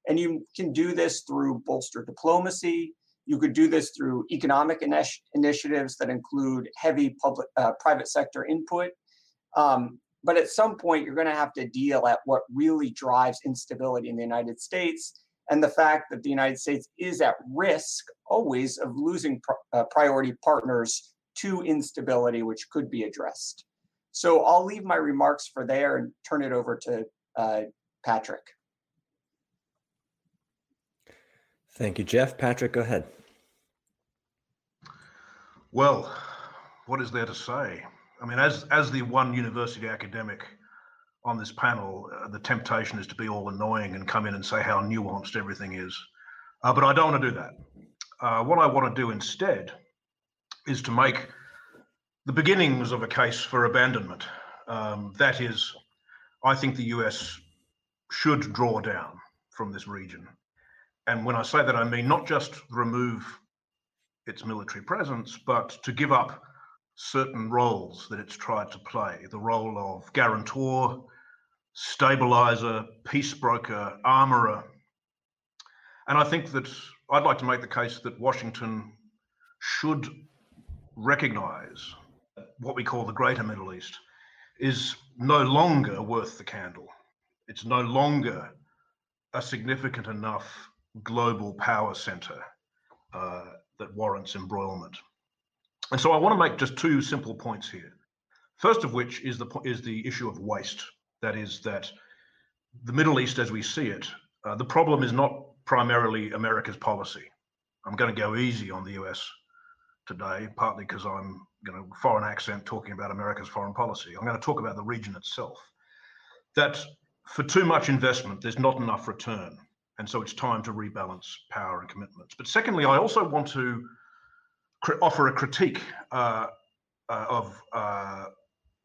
And you can do this through bolster diplomacy. You could do this through economic initi- initiatives that include heavy public, uh, private sector input. Um, but at some point, you're going to have to deal at what really drives instability in the United States and the fact that the United States is at risk always of losing pr- uh, priority partners to instability, which could be addressed. So I'll leave my remarks for there and turn it over to uh, Patrick. Thank you, Jeff. Patrick, go ahead. Well, what is there to say? I mean, as as the one university academic on this panel, uh, the temptation is to be all annoying and come in and say how nuanced everything is. Uh, but I don't want to do that. Uh, what I want to do instead is to make the beginnings of a case for abandonment. Um, that is, I think the US should draw down from this region. And when I say that, I mean not just remove its military presence, but to give up certain roles that it's tried to play the role of guarantor, stabilizer, peace broker, armorer. And I think that I'd like to make the case that Washington should recognize what we call the greater Middle East is no longer worth the candle. It's no longer a significant enough global power center uh, that warrants embroilment. And so I want to make just two simple points here. First of which is the is the issue of waste. That is that the Middle East, as we see it, uh, the problem is not primarily America's policy. I'm going to go easy on the US today, partly because I'm you know foreign accent talking about America's foreign policy. I'm going to talk about the region itself. That for too much investment, there's not enough return, and so it's time to rebalance power and commitments. But secondly, I also want to offer a critique uh, uh, of uh,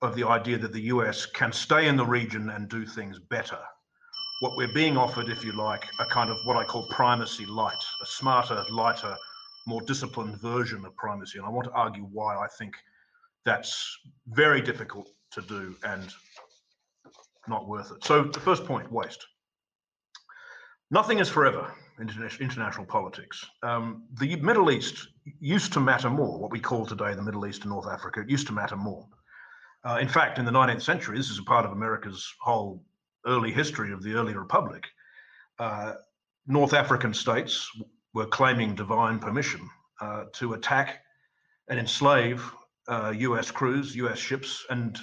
of the idea that the US can stay in the region and do things better. What we're being offered, if you like, a kind of what I call primacy light, a smarter, lighter, more disciplined version of primacy. And I want to argue why I think that's very difficult to do and not worth it. So the first point, waste. Nothing is forever in international politics. Um, the Middle East used to matter more, what we call today the Middle East and North Africa, it used to matter more. Uh, in fact, in the 19th century, this is a part of America's whole early history of the early republic. Uh, North African states were claiming divine permission uh, to attack and enslave US uh, crews, US ships, and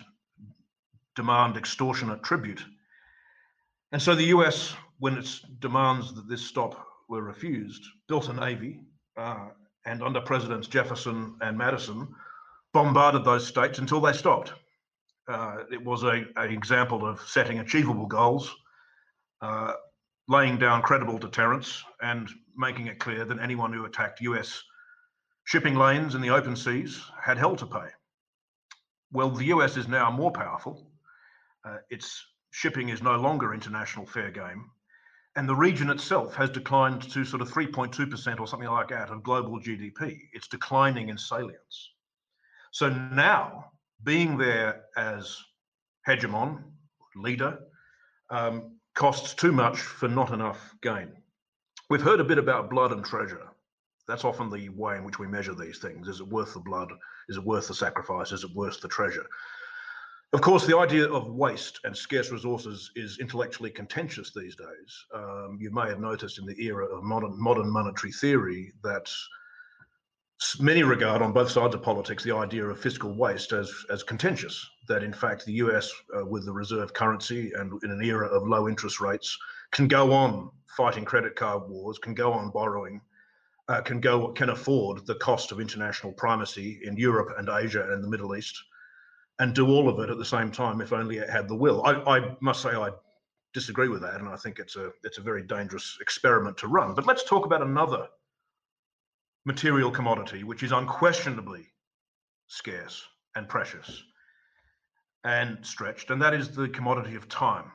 demand extortionate tribute. And so the US when its demands that this stop were refused, built a navy, uh, and under Presidents Jefferson and Madison, bombarded those states until they stopped. Uh, it was a, an example of setting achievable goals, uh, laying down credible deterrence, and making it clear that anyone who attacked US shipping lanes in the open seas had hell to pay. Well, the US is now more powerful. Uh, its shipping is no longer international fair game and the region itself has declined to sort of 3.2% or something like that of global GDP. It's declining in salience. So now, being there as hegemon, leader, um, costs too much for not enough gain. We've heard a bit about blood and treasure. That's often the way in which we measure these things. Is it worth the blood? Is it worth the sacrifice? Is it worth the treasure? Of course, the idea of waste and scarce resources is intellectually contentious these days. Um, you may have noticed in the era of modern, modern monetary theory that many regard on both sides of politics the idea of fiscal waste as, as contentious, that in fact the US, uh, with the reserve currency and in an era of low interest rates, can go on fighting credit card wars, can go on borrowing, uh, can go can afford the cost of international primacy in Europe and Asia and the Middle East and do all of it at the same time if only it had the will. I, I must say I disagree with that, and I think it's a it's a very dangerous experiment to run. But let's talk about another material commodity which is unquestionably scarce and precious and stretched, and that is the commodity of time.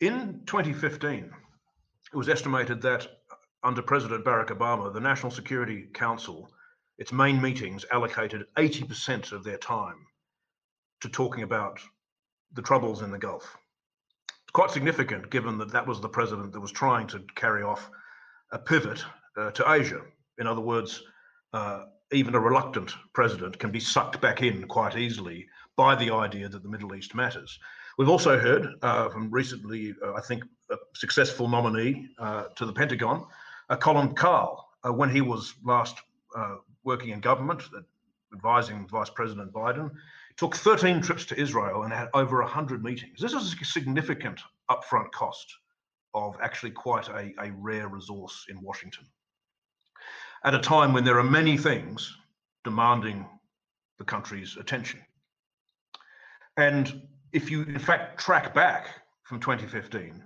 In 2015, it was estimated that under President Barack Obama, the National Security Council, its main meetings allocated 80% of their time to talking about the troubles in the Gulf. It's quite significant given that that was the president that was trying to carry off a pivot uh, to Asia. In other words, uh, even a reluctant president can be sucked back in quite easily by the idea that the Middle East matters. We've also heard uh, from recently, uh, I think, a successful nominee uh, to the Pentagon, uh, Colin Kahl, when he was last working in government, advising Vice President Biden, took 13 trips to Israel and had over 100 meetings. This is a significant upfront cost of actually quite a, a rare resource in Washington. At a time when there are many things demanding the country's attention. And if you, in fact, track back from 2015,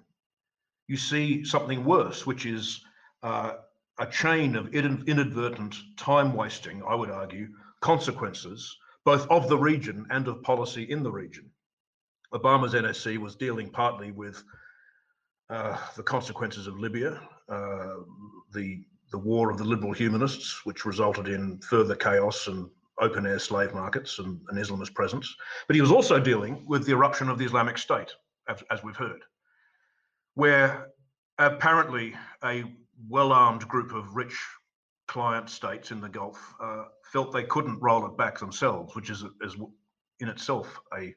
you see something worse, which is uh, a chain of inadvertent time wasting, I would argue, consequences both of the region and of policy in the region. Obama's NSC was dealing partly with uh, the consequences of Libya, uh, the the war of the liberal humanists, which resulted in further chaos and open air slave markets and an Islamist presence. But he was also dealing with the eruption of the Islamic State, as, as we've heard, where apparently a well armed group of rich client states in the Gulf uh, felt they couldn't roll it back themselves, which is, is in itself a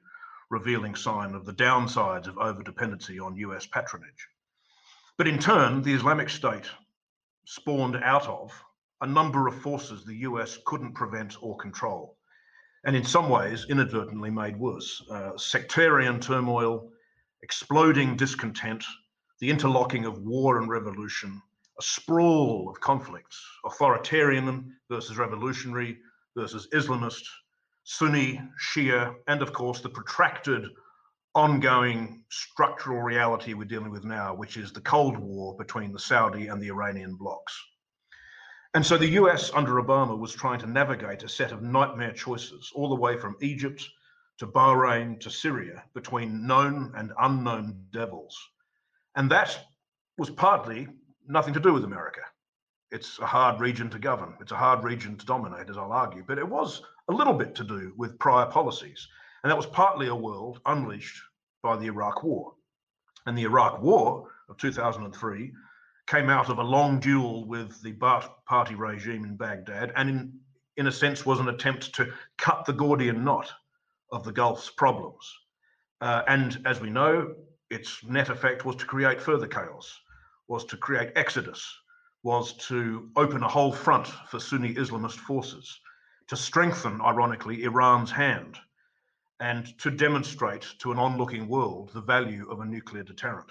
revealing sign of the downsides of overdependency on US patronage. But in turn, the Islamic State spawned out of a number of forces the US couldn't prevent or control, and in some ways inadvertently made worse. Uh, sectarian turmoil, exploding discontent, the interlocking of war and revolution, a sprawl of conflicts authoritarian versus revolutionary versus Islamist, Sunni, Shia, and of course the protracted ongoing structural reality we're dealing with now, which is the Cold War between the Saudi and the Iranian blocs. And so the US under Obama was trying to navigate a set of nightmare choices, all the way from Egypt to Bahrain to Syria, between known and unknown devils. And that was partly nothing to do with America. It's a hard region to govern. It's a hard region to dominate, as I'll argue. But it was a little bit to do with prior policies. And that was partly a world unleashed by the Iraq War. And the Iraq War of 2003 came out of a long duel with the Ba'ath Party regime in Baghdad, and in, in a sense was an attempt to cut the Gordian knot of the Gulf's problems. Uh, and as we know, its net effect was to create further chaos was to create exodus, was to open a whole front for Sunni Islamist forces, to strengthen, ironically, Iran's hand, and to demonstrate to an onlooking world the value of a nuclear deterrent.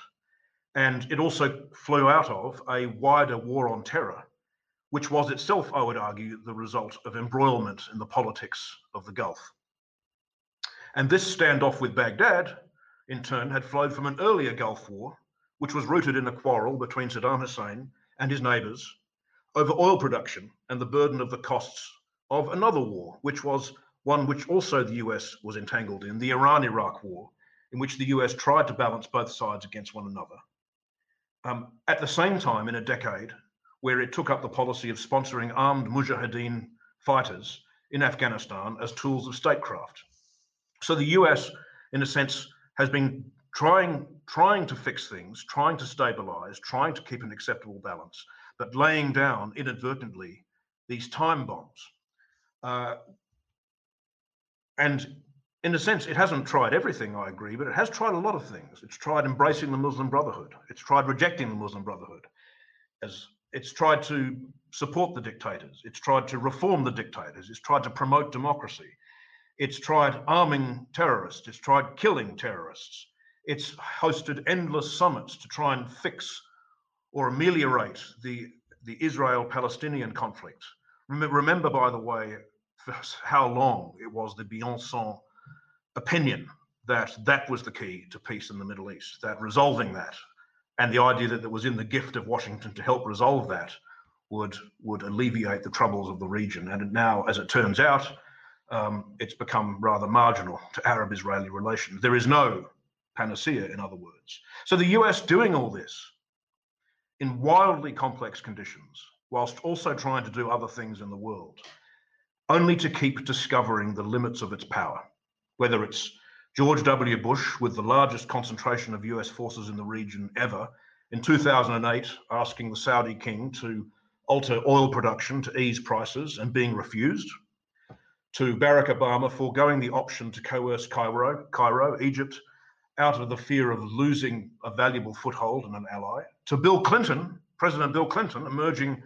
And it also flew out of a wider war on terror, which was itself, I would argue, the result of embroilment in the politics of the Gulf. And this standoff with Baghdad, in turn, had flowed from an earlier Gulf war which was rooted in a quarrel between Saddam Hussein and his neighbors over oil production and the burden of the costs of another war, which was one which also the US was entangled in, the Iran Iraq War, in which the US tried to balance both sides against one another. Um, at the same time, in a decade where it took up the policy of sponsoring armed mujahideen fighters in Afghanistan as tools of statecraft. So the US, in a sense, has been trying trying to fix things, trying to stabilize, trying to keep an acceptable balance, but laying down inadvertently these time bombs. Uh, and in a sense, it hasn't tried everything, I agree, but it has tried a lot of things. It's tried embracing the Muslim Brotherhood. It's tried rejecting the Muslim Brotherhood. As it's tried to support the dictators. It's tried to reform the dictators. It's tried to promote democracy. It's tried arming terrorists. It's tried killing terrorists. It's hosted endless summits to try and fix or ameliorate the, the Israel Palestinian conflict. Remember, by the way, how long it was the bien-pensant opinion that that was the key to peace in the Middle East, that resolving that, and the idea that it was in the gift of Washington to help resolve that would would alleviate the troubles of the region. And now, as it turns out, um, it's become rather marginal to Arab-Israeli relations. There is no panacea, in other words. So the US doing all this in wildly complex conditions, whilst also trying to do other things in the world, only to keep discovering the limits of its power, whether it's George W. Bush with the largest concentration of US forces in the region ever in 2008, asking the Saudi king to alter oil production to ease prices and being refused, to Barack Obama foregoing the option to coerce Cairo, Cairo, Egypt, out of the fear of losing a valuable foothold and an ally, to Bill Clinton, President Bill Clinton, emerging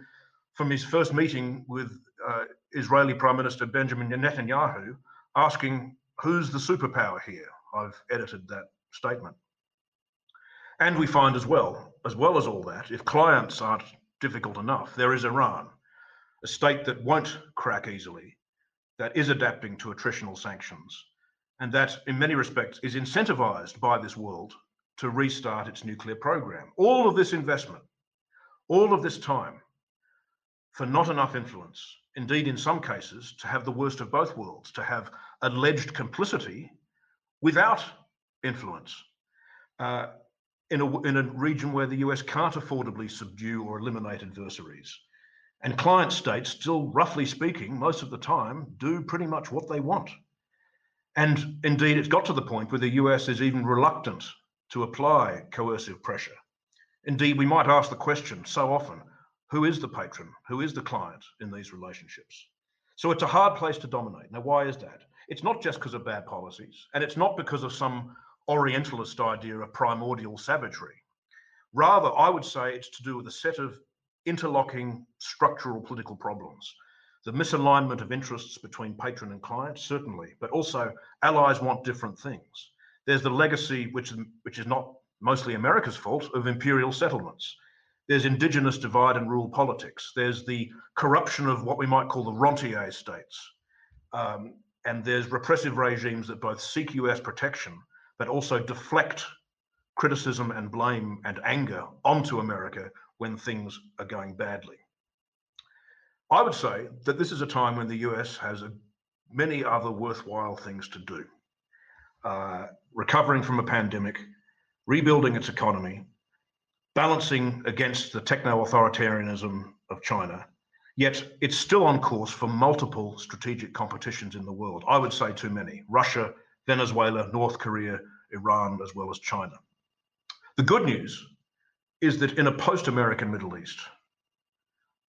from his first meeting with uh, Israeli Prime Minister Benjamin Netanyahu, asking, Who's the superpower here? I've edited that statement. And we find as well, as well as all that, if clients aren't difficult enough, there is Iran, a state that won't crack easily, that is adapting to attritional sanctions, and that in many respects is incentivized by this world to restart its nuclear program. All of this investment, all of this time for not enough influence indeed, in some cases, to have the worst of both worlds, to have alleged complicity without influence uh, in, a, in a region where the US can't affordably subdue or eliminate adversaries. And client states, still roughly speaking, most of the time, do pretty much what they want. And indeed, it's got to the point where the US is even reluctant to apply coercive pressure. Indeed, we might ask the question so often who is the patron? Who is the client in these relationships? So it's a hard place to dominate. Now, why is that? It's not just because of bad policies, and it's not because of some Orientalist idea of primordial savagery. Rather, I would say it's to do with a set of interlocking structural political problems. The misalignment of interests between patron and client, certainly, but also allies want different things. There's the legacy, which, which is not mostly America's fault, of imperial settlements. There's indigenous divide and rule politics. There's the corruption of what we might call the rentier states. Um, and there's repressive regimes that both seek US protection, but also deflect criticism and blame and anger onto America when things are going badly. I would say that this is a time when the US has a, many other worthwhile things to do uh, recovering from a pandemic, rebuilding its economy, balancing against the techno authoritarianism of China. Yet it's still on course for multiple strategic competitions in the world. I would say too many Russia, Venezuela, North Korea, Iran, as well as China. The good news is that in a post American Middle East,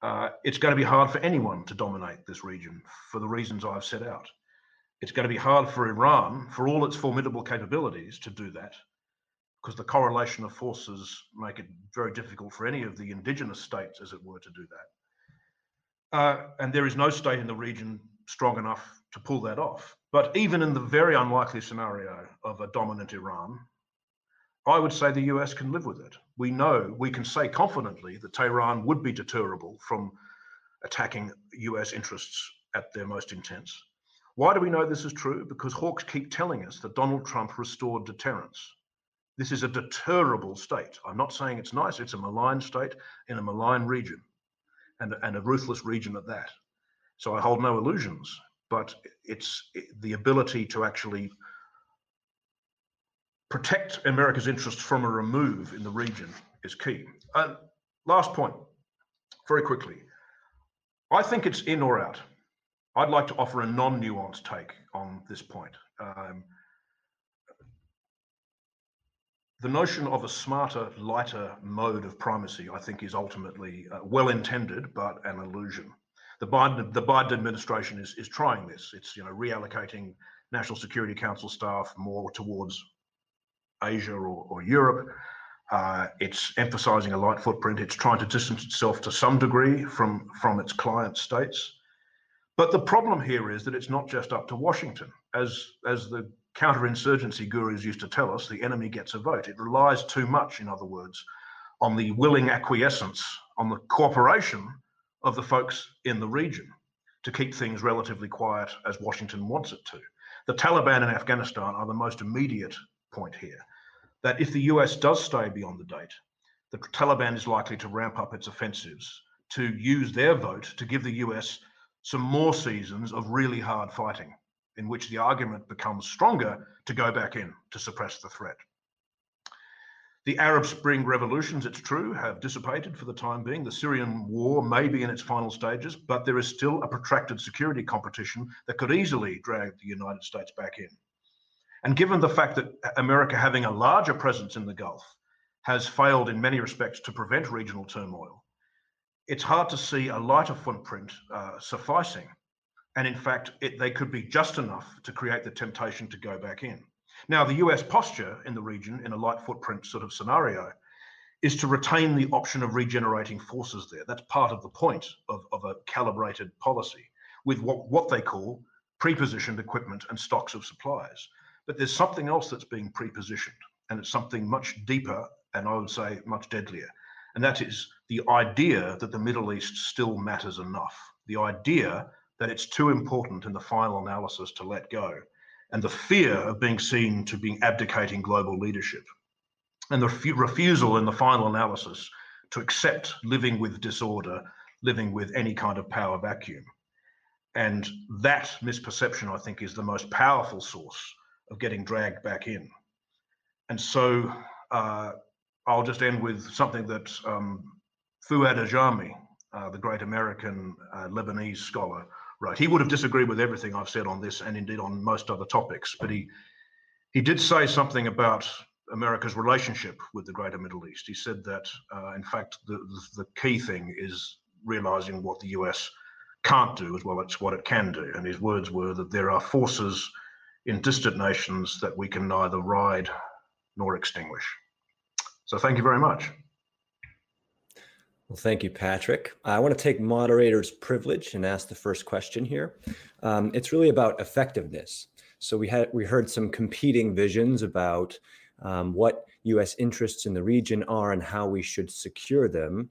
uh, it's going to be hard for anyone to dominate this region for the reasons I've set out. It's going to be hard for Iran, for all its formidable capabilities, to do that, because the correlation of forces make it very difficult for any of the indigenous states, as it were, to do that. Uh, and there is no state in the region strong enough to pull that off. But even in the very unlikely scenario of a dominant Iran, I would say the US can live with it. We know, we can say confidently that Tehran would be deterrable from attacking US interests at their most intense. Why do we know this is true? Because hawks keep telling us that Donald Trump restored deterrence. This is a deterrable state. I'm not saying it's nice, it's a malign state in a malign region and, and a ruthless region at that. So I hold no illusions, but it's the ability to actually protect America's interests from a remove in the region is key. Uh, last point, very quickly. I think it's in or out. I'd like to offer a non-nuanced take on this point. Um, the notion of a smarter, lighter mode of primacy, I think, is ultimately uh, well intended, but an illusion. The Biden, the Biden administration is, is trying this. It's you know reallocating National Security Council staff more towards Asia or, or Europe. Uh, it's emphasizing a light footprint. It's trying to distance itself to some degree from, from its client states. But the problem here is that it's not just up to Washington. As, as the counterinsurgency gurus used to tell us, the enemy gets a vote. It relies too much, in other words, on the willing acquiescence, on the cooperation of the folks in the region to keep things relatively quiet as Washington wants it to. The Taliban in Afghanistan are the most immediate point here. That if the US does stay beyond the date, the Taliban is likely to ramp up its offensives to use their vote to give the US some more seasons of really hard fighting in which the argument becomes stronger to go back in to suppress the threat. The Arab Spring revolutions, it's true, have dissipated for the time being. The Syrian war may be in its final stages, but there is still a protracted security competition that could easily drag the United States back in. And given the fact that America having a larger presence in the Gulf has failed in many respects to prevent regional turmoil, it's hard to see a lighter footprint uh, sufficing. And in fact, it, they could be just enough to create the temptation to go back in. Now, the US posture in the region, in a light footprint sort of scenario, is to retain the option of regenerating forces there. That's part of the point of, of a calibrated policy with what, what they call pre-positioned equipment and stocks of supplies. But there's something else that's being pre-positioned, and it's something much deeper and I would say much deadlier. And that is the idea that the Middle East still matters enough, the idea that it's too important in the final analysis to let go, and the fear of being seen to be abdicating global leadership, and the refusal in the final analysis to accept living with disorder, living with any kind of power vacuum. And that misperception, I think, is the most powerful source of getting dragged back in. And so uh, I'll just end with something that um, Fouad Ajami, uh, the great American uh, Lebanese scholar, wrote. He would have disagreed with everything I've said on this and indeed on most other topics, but he he did say something about America's relationship with the greater Middle East. He said that, uh, in fact, the, the key thing is realizing what the US can't do as well as what it can do. And his words were that there are forces in distant nations that we can neither ride nor extinguish. So thank you very much. Well, thank you, Patrick. I want to take moderator's privilege and ask the first question here. Um, it's really about effectiveness. So we had we heard some competing visions about um, what U.S. interests in the region are and how we should secure them.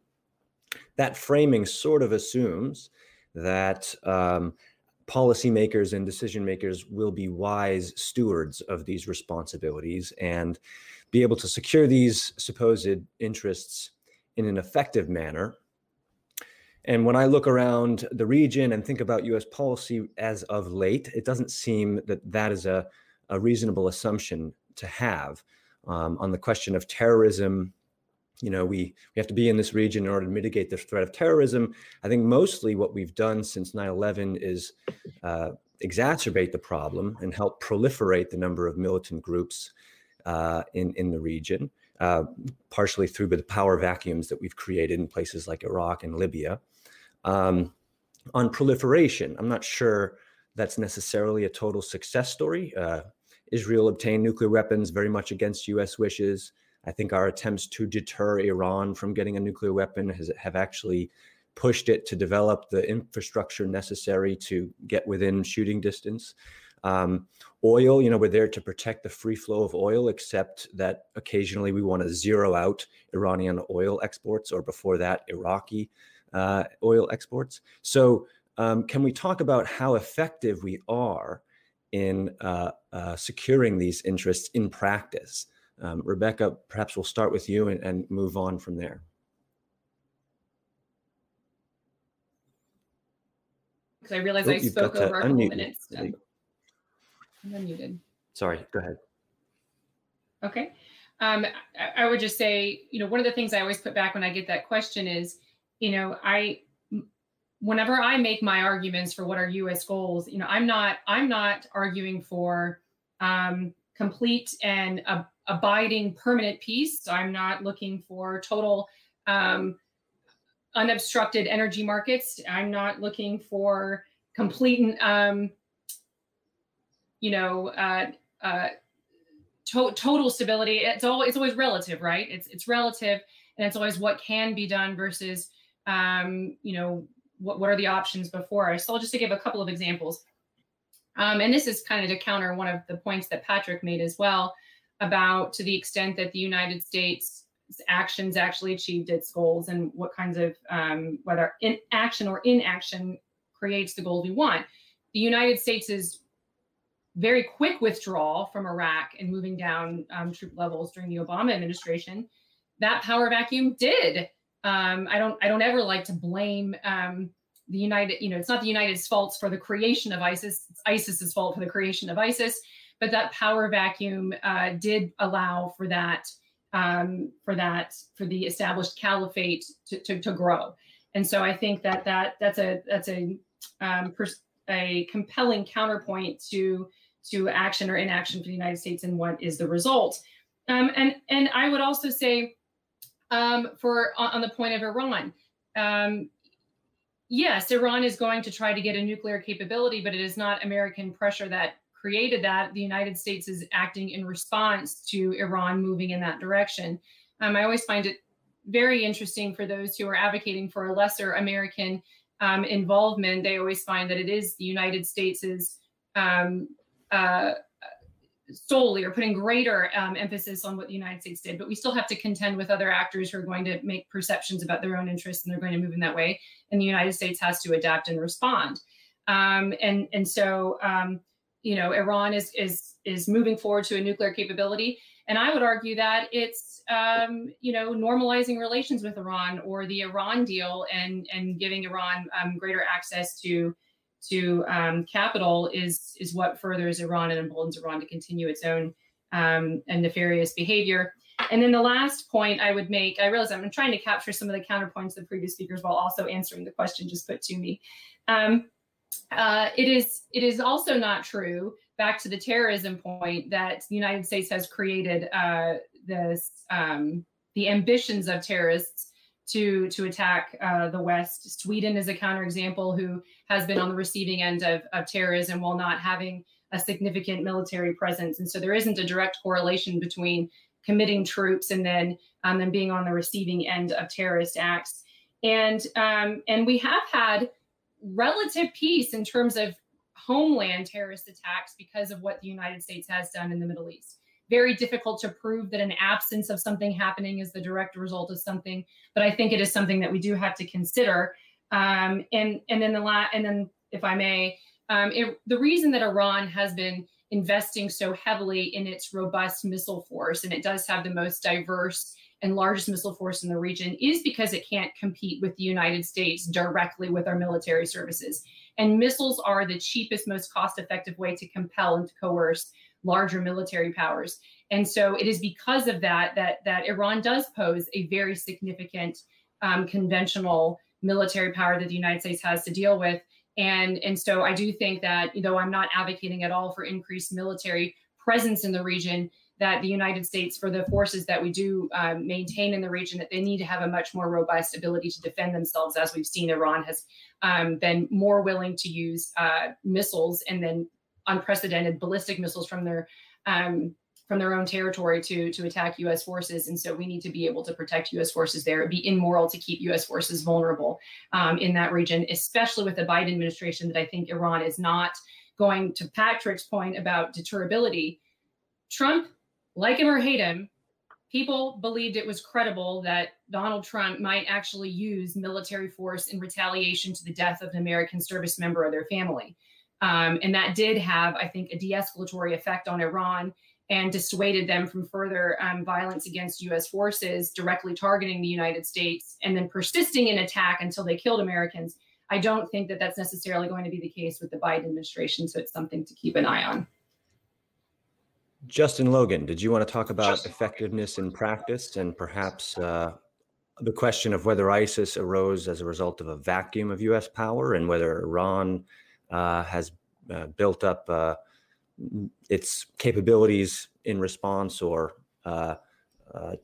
That framing sort of assumes that um, policymakers and decision makers will be wise stewards of these responsibilities and be able to secure these supposed interests in an effective manner. And when I look around the region and think about US policy as of late, it doesn't seem that that is a, a reasonable assumption to have. Um, on the question of terrorism, you know, we, we have to be in this region in order to mitigate the threat of terrorism. I think mostly what we've done since 9 11 is uh, exacerbate the problem and help proliferate the number of militant groups uh, in, in the region uh, partially through the power vacuums that we've created in places like Iraq and Libya. Um, on proliferation, I'm not sure that's necessarily a total success story. Uh, Israel obtained nuclear weapons very much against US wishes. I think our attempts to deter Iran from getting a nuclear weapon has, have actually pushed it to develop the infrastructure necessary to get within shooting distance. Um, oil, you know, we're there to protect the free flow of oil, except that occasionally we want to zero out Iranian oil exports or before that, Iraqi uh, oil exports. So, um, can we talk about how effective we are in uh, uh, securing these interests in practice? Um, Rebecca, perhaps we'll start with you and, and move on from there. Because I realize oh, I spoke over a couple minutes. I'm unmuted. Sorry, go ahead. Okay. Um, I, I would just say, you know, one of the things I always put back when I get that question is, you know, I whenever I make my arguments for what are U.S. goals, you know, I'm not I'm not arguing for um, complete and abiding permanent peace. So I'm not looking for total um, unobstructed energy markets. I'm not looking for complete um, you know, uh, uh, to- total stability. It's all it's always relative, right? It's it's relative, and it's always what can be done versus, um, you know, what what are the options before us. So just to give a couple of examples. Um, and this is kind of to counter one of the points that Patrick made as well about to the extent that the United States actions actually achieved its goals and what kinds of um, whether in action or inaction creates the goal we want. The United States is very quick withdrawal from Iraq and moving down um, troop levels during the Obama administration, that power vacuum did. Um, I don't I don't ever like to blame um, the United. You know, it's not the United's fault for the creation of ISIS. It's ISIS's fault for the creation of ISIS. But that power vacuum uh, did allow for that um, for that for the established caliphate to, to, to, grow. And so I think that that that's a that's a um, pers- a compelling counterpoint to to action or inaction for the United States and what is the result. Um, and and I would also say um, for on, on, the point of Iran, um, yes, Iran is going to try to get a nuclear capability, but it is not American pressure that created that. The United States is acting in response to Iran moving in that direction. Um, I always find it very interesting for those who are advocating for a lesser American um, involvement. They always find that it is the United States's um, uh, solely or putting greater um, emphasis on what the United States did, but we still have to contend with other actors who are going to make perceptions about their own interests and they're going to move in that way. And the United States has to adapt and respond. Um, and and so um, you know Iran is is is moving forward to a nuclear capability, and I would argue that it's um, you know normalizing relations with Iran or the Iran deal and and giving Iran um, greater access to to um, capital is is what furthers Iran and emboldens Iran to continue its own um, and nefarious behavior. And then the last point I would make, I realize I'm trying to capture some of the counterpoints of the previous speakers while also answering the question just put to me. Um, uh, it is it is also not true. Back to the terrorism point that the United States has created uh, this um, the ambitions of terrorists to to attack uh, the West. Sweden is a counterexample who has been on the receiving end of, of terrorism while not having a significant military presence, and so there isn't a direct correlation between committing troops and then um, then being on the receiving end of terrorist acts. And um, and we have had relative peace in terms of homeland terrorist attacks because of what the United States has done in the Middle East. Very difficult to prove that an absence of something happening is the direct result of something, but I think it is something that we do have to consider. Um, and and then the la- and then if I may, um, it, the reason that Iran has been investing so heavily in its robust missile force, and it does have the most diverse and largest missile force in the region is because it can't compete with the United States directly with our military services. And missiles are the cheapest, most cost effective way to compel and to coerce larger military powers. And so it is because of that that, that Iran does pose a very significant um, conventional military power that the United States has to deal with. And, and so I do think that, you know, I'm not advocating at all for increased military presence in the region, that the United States, for the forces that we do um, maintain in the region, that they need to have a much more robust ability to defend themselves. As we've seen, Iran has um, been more willing to use uh, missiles and then unprecedented ballistic missiles from their um, from their own territory to to attack U.S. forces, and so we need to be able to protect U.S. forces there. It'd be immoral to keep U.S. forces vulnerable um, in that region, especially with the Biden administration. That I think Iran is not going to Patrick's point about deterrability. Trump like him or hate him, people believed it was credible that Donald Trump might actually use military force in retaliation to the death of an American service member or their family. Um, and that did have, I think, a de escalatory effect on Iran and dissuaded them from further um, violence against US forces directly targeting the United States and then persisting in attack until they killed Americans. I don't think that that's necessarily going to be the case with the Biden administration. So it's something to keep an eye on. Justin Logan, did you want to talk about Justin. effectiveness in practice and perhaps uh, the question of whether ISIS arose as a result of a vacuum of U.S. power and whether Iran uh, has uh, built up uh, its capabilities in response or uh, uh,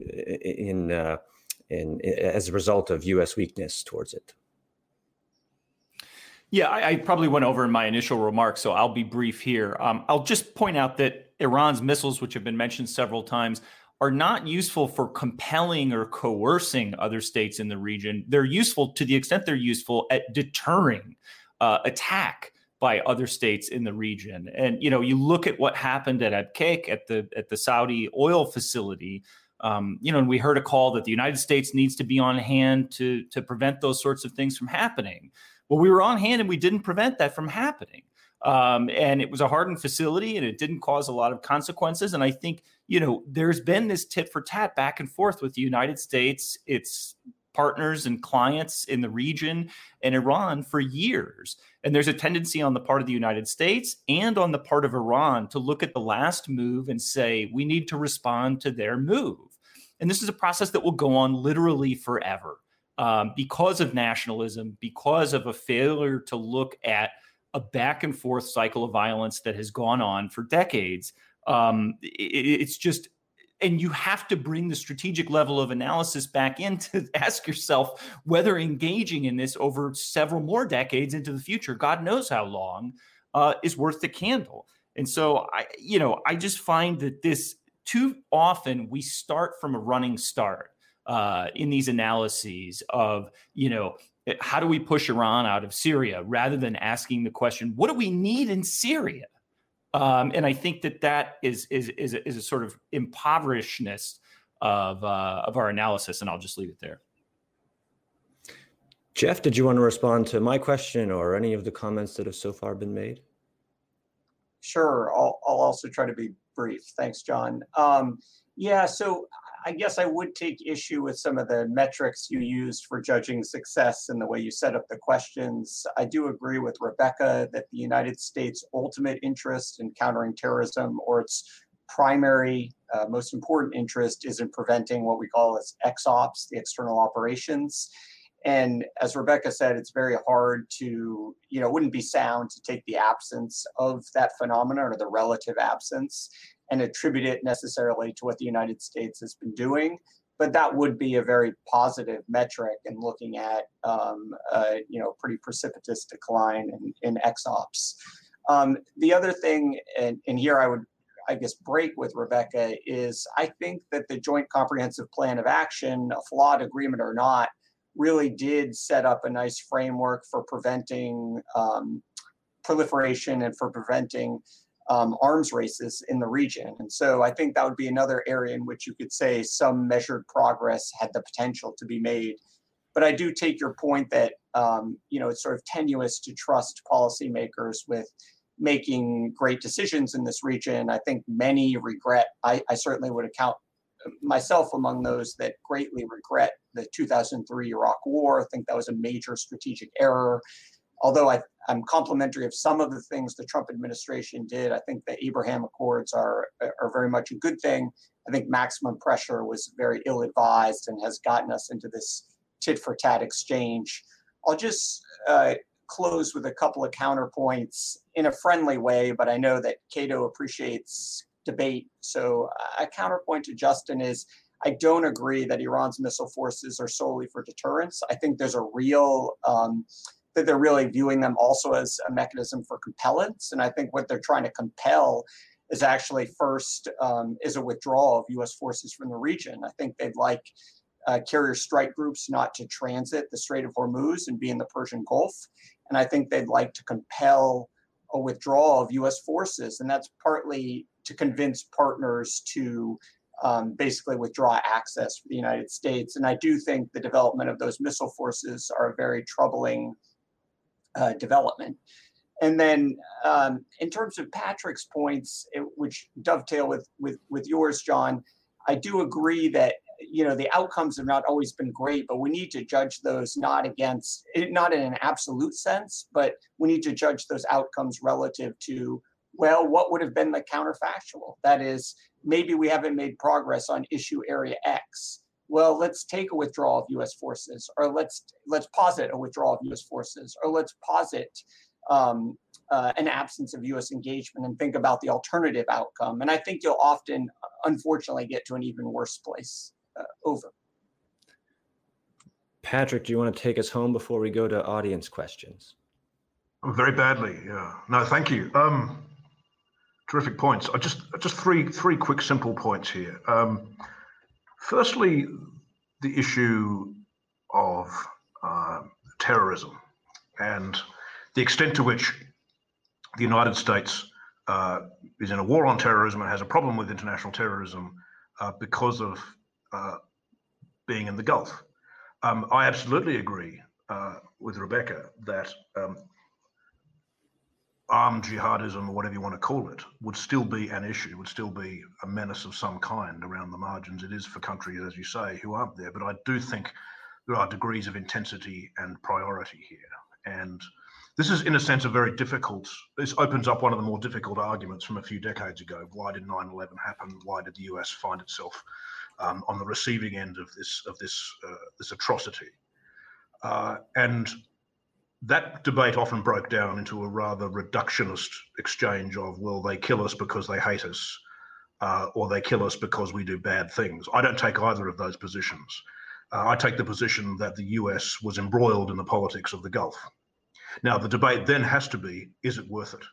in, in, in as a result of U.S. weakness towards it? Yeah, I, I, probably went over in my initial remarks, so I'll be brief here. Um, I'll just point out that Iran's missiles, which have been mentioned several times, are not useful for compelling or coercing other states in the region. They're useful to the extent they're useful at deterring uh, attack by other states in the region. And you know, you look at what happened at Abqaiq at the at the Saudi oil facility. Um, you know, and we heard a call that the United States needs to be on hand to to prevent those sorts of things from happening. Well, we were on hand and we didn't prevent that from happening. Um, and it was a hardened facility and it didn't cause a lot of consequences. And I think, you know, there's been this tit for tat back and forth with the United States, its partners and clients in the region and Iran for years. And there's a tendency on the part of the United States and on the part of Iran to look at the last move and say, we need to respond to their move. And this is a process that will go on literally forever um, because of nationalism, because of a failure to look at a back and forth cycle of violence that has gone on for decades. Um, it, it's just, and you have to bring the strategic level of analysis back in to ask yourself whether engaging in this over several more decades into the future, God knows how long, uh, is worth the candle. And so I, you know, I just find that this too often we start from a running start uh, in these analyses of, you know, how do we push Iran out of Syria rather than asking the question, what do we need in Syria? Um, and I think that that is is is a, is a sort of impoverishedness of uh, of our analysis, and I'll just leave it there. Jeff, did you want to respond to my question or any of the comments that have so far been made? Sure, I'll, I'll also try to be brief. Thanks, John. Um, yeah, so I guess I would take issue with some of the metrics you used for judging success and the way you set up the questions. I do agree with Rebecca that the United States' ultimate interest in countering terrorism or its primary, uh, most important interest is in preventing what we call as XOps, the external operations. And as Rebecca said, it's very hard to, you know, wouldn't be sound to take the absence of that phenomenon or the relative absence and attribute it necessarily to what the United States has been doing. But that would be a very positive metric in looking at, um, uh, you know, pretty precipitous decline in, in XOPS. Um, the other thing, and, and here I would, I guess, break with Rebecca, is I think that the Joint Comprehensive Plan of Action, a flawed agreement or not, really did set up a nice framework for preventing um, proliferation and for preventing um, arms races in the region. And so I think that would be another area in which you could say some measured progress had the potential to be made. But I do take your point that um, you know it's sort of tenuous to trust policymakers with making great decisions in this region. I think many regret. I, I certainly would account myself among those that greatly regret the 2003 Iraq War. I think that was a major strategic error although I, am complimentary of some of the things the Trump administration did, I think the Abraham Accords are are very much a good thing. I think maximum pressure was very ill advised and has gotten us into this tit for tat exchange. I'll just uh, close with a couple of counterpoints in a friendly way, but I know that Cato appreciates debate. So a counterpoint to Justin is I don't agree that Iran's missile forces are solely for deterrence. I think there's a real um, that they're really viewing them also as a mechanism for compellence. And I think what they're trying to compel is actually first um, is a withdrawal of U.S. forces from the region. I think they'd like uh, carrier strike groups not to transit the Strait of Hormuz and be in the Persian Gulf. And I think they'd like to compel a withdrawal of U.S. forces, and that's partly to convince partners to um, basically withdraw access for the United States. And I do think the development of those missile forces are a very troubling uh, development. And then, um, in terms of Patrick's points, it, which dovetail with, with with yours, John, I do agree that you know the outcomes have not always been great, but we need to judge those not against not in an absolute sense, but we need to judge those outcomes relative to well, what would have been the counterfactual? That is, maybe we haven't made progress on issue area X, well, let's take a withdrawal of U.S. forces, or let's let's posit a withdrawal of U.S. forces, or let's posit um, uh, an absence of U.S. engagement and think about the alternative outcome. And I think you'll often, unfortunately, get to an even worse place uh, over. Patrick, do you want to take us home before we go to audience questions? Very badly, yeah. No, thank you. Um, terrific points. I just just three three quick simple points here. Um, Firstly, the issue of uh, terrorism and the extent to which the United States uh, is in a war on terrorism and has a problem with international terrorism uh, because of uh, being in the Gulf. Um, I absolutely agree uh, with Rebecca that um, armed jihadism or whatever you want to call it would still be an issue, would still be a menace of some kind around the margins. It is for countries, as you say, who aren't there. But I do think there are degrees of intensity and priority here. And this is, in a sense, a very difficult, this opens up one of the more difficult arguments from a few decades ago. Why did 9 11 happen? Why did the US find itself um, on the receiving end of this, of this, uh, this atrocity? Uh, and that debate often broke down into a rather reductionist exchange of, well, they kill us because they hate us, uh, or they kill us because we do bad things. I don't take either of those positions. Uh, I take the position that the US was embroiled in the politics of the Gulf. Now, the debate then has to be is it worth it?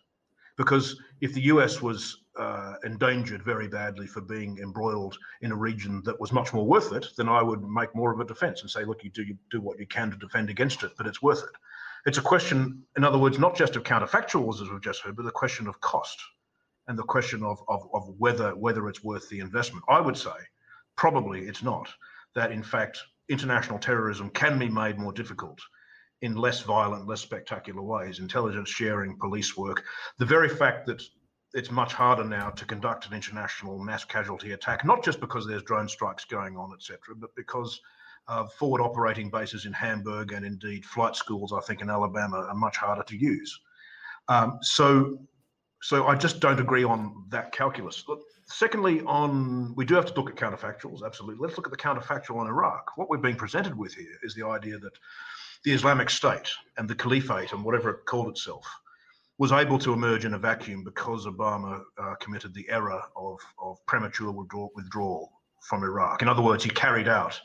Because if the US was uh, endangered very badly for being embroiled in a region that was much more worth it, then I would make more of a defense and say, look, you do, you do what you can to defend against it, but it's worth it. It's a question, in other words, not just of counterfactuals, as we've just heard, but the question of cost and the question of, of, of whether, whether it's worth the investment. I would say probably it's not. That in fact, international terrorism can be made more difficult in less violent, less spectacular ways. Intelligence sharing, police work. The very fact that it's much harder now to conduct an international mass casualty attack, not just because there's drone strikes going on, etc., but because uh, forward operating bases in Hamburg and indeed flight schools, I think, in Alabama are much harder to use. Um, so, so I just don't agree on that calculus. Secondly, on we do have to look at counterfactuals. Absolutely, let's look at the counterfactual on Iraq. What we're being presented with here is the idea that the Islamic State and the Caliphate and whatever it called itself was able to emerge in a vacuum because Obama uh, committed the error of, of premature withdrawal from Iraq. In other words, he carried out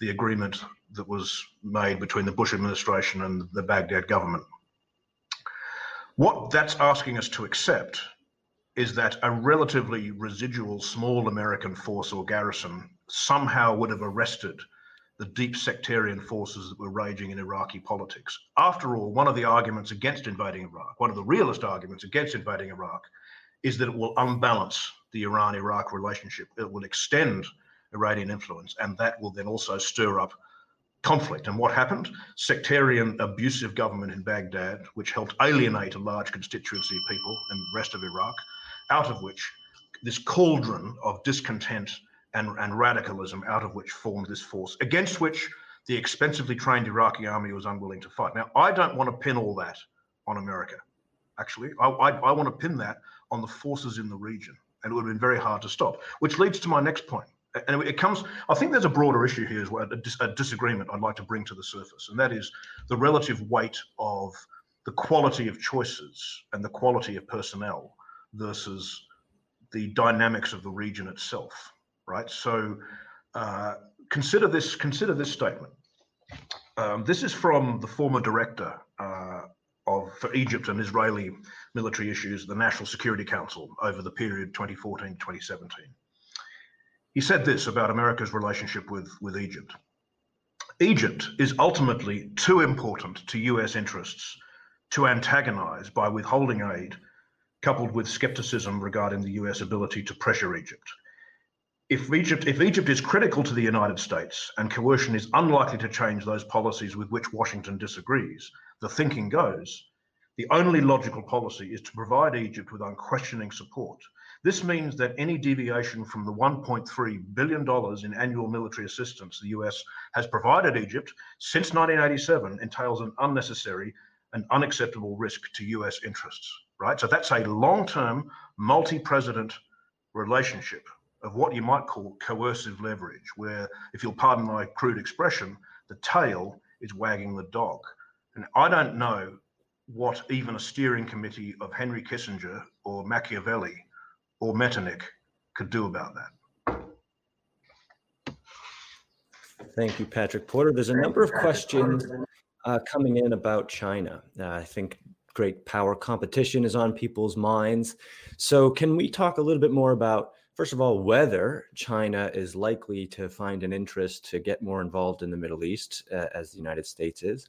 the agreement that was made between the Bush administration and the Baghdad government. What that's asking us to accept is that a relatively residual small American force or garrison somehow would have arrested the deep sectarian forces that were raging in Iraqi politics. After all, one of the arguments against invading Iraq, one of the realist arguments against invading Iraq, is that it will unbalance the Iran Iraq relationship. It will extend Iranian influence, and that will then also stir up conflict. And what happened? Sectarian, abusive government in Baghdad, which helped alienate a large constituency of people in the rest of Iraq, out of which this cauldron of discontent and, and radicalism out of which formed this force, against which the expensively trained Iraqi army was unwilling to fight. Now, I don't want to pin all that on America, actually. I, I, I want to pin that on the forces in the region, and it would have been very hard to stop, which leads to my next point. And it comes, I think there's a broader issue here as well, a, dis, a disagreement I'd like to bring to the surface, and that is the relative weight of the quality of choices and the quality of personnel versus the dynamics of the region itself right? So uh, consider this consider this statement. Um, this is from the former director uh, of for Egypt and Israeli military issues, the National Security Council, over the period 2014 2017. He said this about America's relationship with, with Egypt. Egypt is ultimately too important to US interests to antagonize by withholding aid, coupled with skepticism regarding the US ability to pressure Egypt if Egypt, if Egypt is critical to the United States and coercion is unlikely to change those policies with which Washington disagrees, the thinking goes, the only logical policy is to provide Egypt with unquestioning support. This means that any deviation from the $1.3 billion in annual military assistance the US has provided Egypt since 1987 entails an unnecessary and unacceptable risk to US interests, right? So that's a long term, multi president relationship of what you might call coercive leverage, where, if you'll pardon my crude expression, the tail is wagging the dog. And I don't know what even a steering committee of Henry Kissinger or Machiavelli or Metternich could do about that. Thank you, Patrick Porter. There's a number of questions uh, coming in about China. Uh, I think great power competition is on people's minds. So, can we talk a little bit more about First of all, whether China is likely to find an interest to get more involved in the Middle East, uh, as the United States is,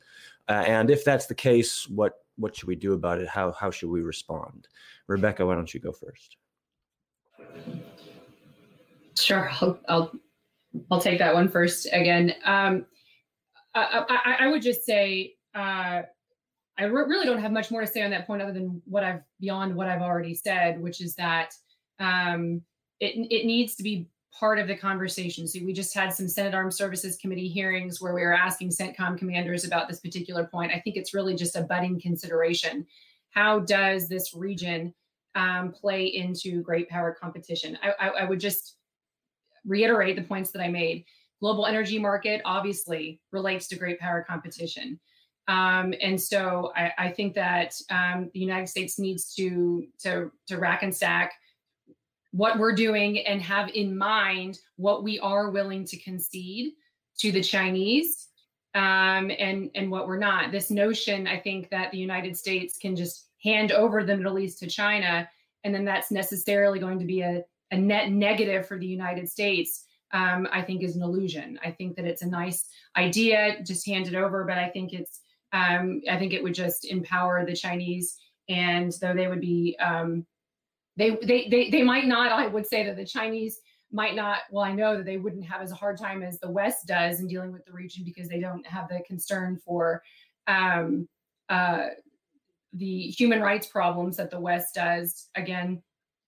uh, and if that's the case, what what should we do about it? How how should we respond? Rebecca, why don't you go first? Sure, I'll I'll, I'll take that one first. Again, um, I, I, I, would just say uh, I re- really don't have much more to say on that point other than what I've beyond what I've already said, which is that um, it, it needs to be part of the conversation. So we just had some Senate Armed Services Committee hearings where we were asking CENTCOM commanders about this particular point. I think it's really just a budding consideration. How does this region um, play into great power competition? I, I, I would just reiterate the points that I made. Global energy market obviously relates to great power competition. Um, and so I, I think that um, the United States needs to, to, to rack and stack what we're doing and have in mind what we are willing to concede to the Chinese um, and and what we're not. This notion, I think, that the United States can just hand over the Middle East to China, and then that's necessarily going to be a, a net negative for the United States. Um, I think is an illusion. I think that it's a nice idea, just hand it over, but I think it's um, I think it would just empower the Chinese, and though they would be um, they, they, they, they might not, I would say that the Chinese might not, well, I know that they wouldn't have as hard time as the West does in dealing with the region because they don't have the concern for um, uh, the human rights problems that the West does. Again,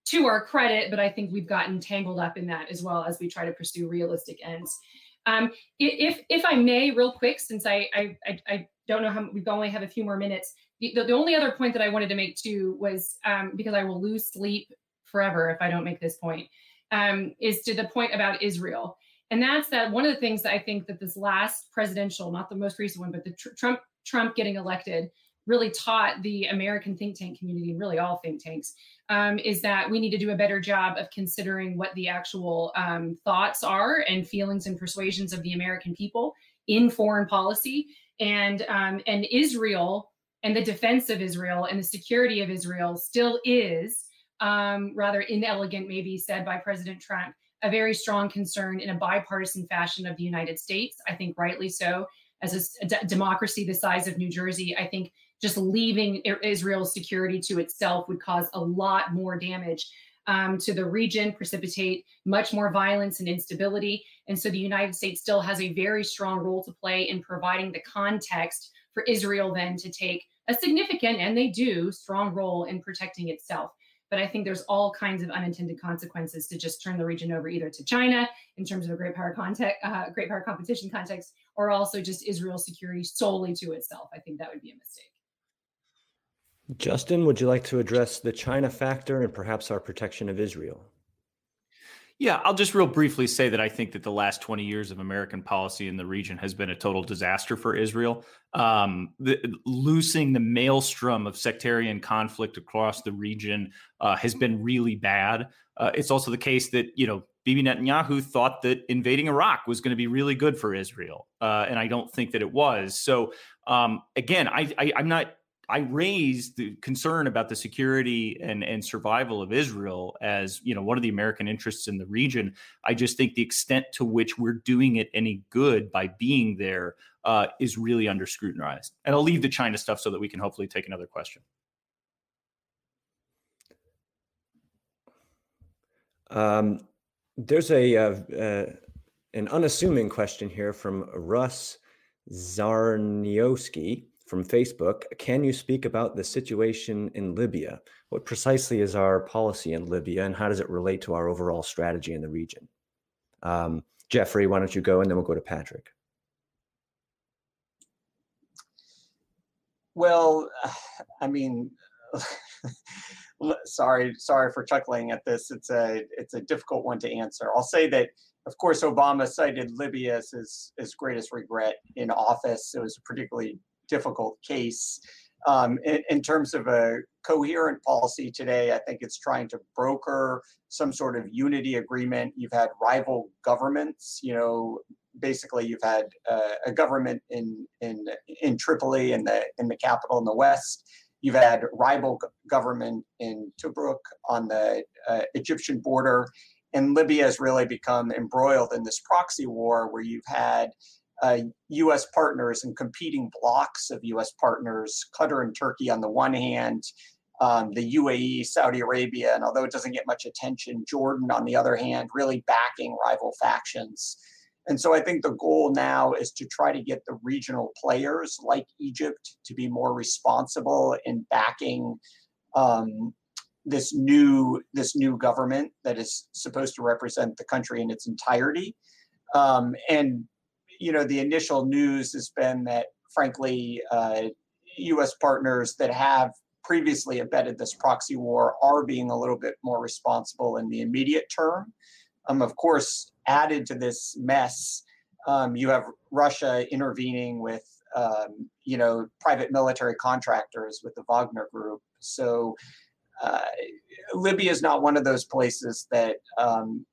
to our credit, but I think we've gotten tangled up in that as well as we try to pursue realistic ends. Um, if if I may, real quick, since I I, I don't know how we only have a few more minutes. The, the, the, only other point that I wanted to make too was um, because I will lose sleep forever if I don't make this point, um, is to the point about Israel. And that's that one of the things that I think that this last presidential, not the most recent one, but the tr- Trump Trump getting elected really taught the American think tank community and really all think tanks um, is that we need to do a better job of considering what the actual um, thoughts are and feelings and persuasions of the American people in foreign policy and um, and Israel and the defense of Israel and the security of Israel still is um, rather inelegant, maybe said by President Trump, a very strong concern in a bipartisan fashion of the United States. I think rightly so. As a, a d- democracy the size of New Jersey, I think just leaving Israel's security to itself would cause a lot more damage um, to the region, precipitate much more violence and instability. And so the United States still has a very strong role to play in providing the context for Israel then to take a significant, and they do, strong role in protecting itself. But I think there's all kinds of unintended consequences to just turn the region over either to China in terms of a great power context, uh, great power competition context, or also just Israel's security solely to itself. I think that would be a mistake. Justin, would you like to address the China factor and perhaps our protection of Israel? Yeah, I'll just real briefly say that I think that the last 20 years of American policy in the region has been a total disaster for Israel. Um, the, loosing the maelstrom of sectarian conflict across the region uh, has been really bad. Uh, it's also the case that, you know, Bibi Netanyahu thought that invading Iraq was going to be really good for Israel. Uh, and I don't think that it was. So, um, again, I, I, I'm not I raised the concern about the security and, and survival of Israel as you know one of the American interests in the region. I just think the extent to which we're doing it any good by being there uh, is really under scrutinized. And I'll leave the China stuff so that we can hopefully take another question. Um, there's a uh, uh, an unassuming question here from Russ Zarniowski from Facebook Can you speak about the situation in Libya? What precisely is our policy in Libya and how does it relate to our overall strategy in the region? Um, Jeffrey, why don't you go and then we'll go to Patrick. Well, I mean, sorry, sorry for chuckling at this. It's a it's a difficult one to answer. I'll say that, of course, Obama cited Libya as his, his greatest regret in office. It was a particularly difficult case. Um, in, in, terms of a coherent policy today, I think it's trying to broker some sort of unity agreement. You've had rival governments, you know, basically you've had uh, a government in in in Tripoli in the in the capital in the west. You've had rival government in Tobruk on the uh, Egyptian border, and Libya has really become embroiled in this proxy war where you've had uh, U.S. partners and competing blocs of U.S. partners, Qatar and Turkey on the one hand, um, the UAE, Saudi Arabia, and although it doesn't get much attention, Jordan on the other hand, really backing rival factions. And so I think the goal now is to try to get the regional players like Egypt to be more responsible in backing um, this new this new government that is supposed to represent the country in its entirety. Um, and you know, the initial news has been that, frankly, uh, U.S. partners that have previously abetted this proxy war are being a little bit more responsible in the immediate term. Um, of course, added to this mess, um, you have Russia intervening with, um, you know, private military contractors with the Wagner Group. So uh, Libya is not one of those places that um,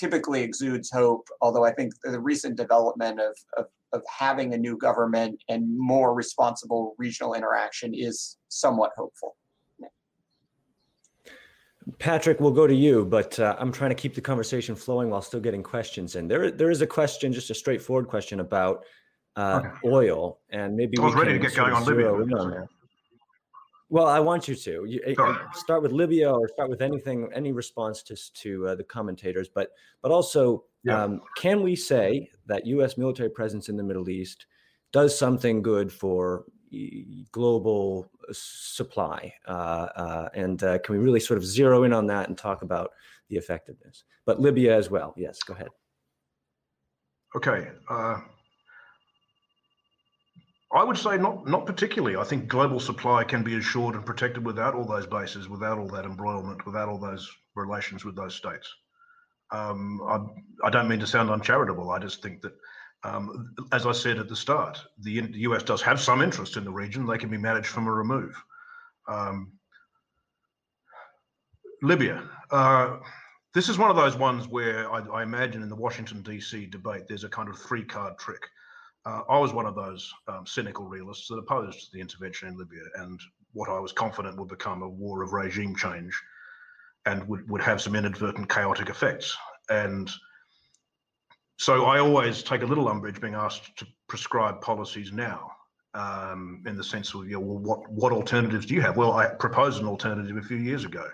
typically exudes hope, although I think the recent development of, of, of having a new government and more responsible regional interaction is somewhat hopeful. Patrick, we'll go to you, but uh, I'm trying to keep the conversation flowing while still getting questions in. There, there is a question, just a straightforward question about uh, okay. oil, and maybe I was ready to get going on Libya. Well, I want you to you, eh, eh, start with Libya or start with anything, any response to to uh, the commentators, but but also, yeah. um, can we say that U.S. military presence in the Middle East does something good for global supply? Uh, uh, and uh, can we really sort of zero in on that and talk about the effectiveness? But Libya as well. Yes, go ahead. Okay. I would say not not particularly. I think global supply can be assured and protected without all those bases, without all that embroilment, without all those relations with those states. Um, I, I, don't mean to sound uncharitable. I just think that, um, as I said at the start, the, the, US does have some interest in the region. They can be managed from a remove. Um, Libya. Uh, this is one of those ones where I, I imagine in the Washington, D.C. debate, there's a kind of three card trick uh, I was one of those um, cynical realists that opposed the intervention in Libya and what I was confident would become a war of regime change and would, would have some inadvertent chaotic effects. And so I always take a little umbrage being asked to prescribe policies now. Um, in the sense of, you know, well, what what alternatives do you have? Well, I proposed an alternative a few years ago.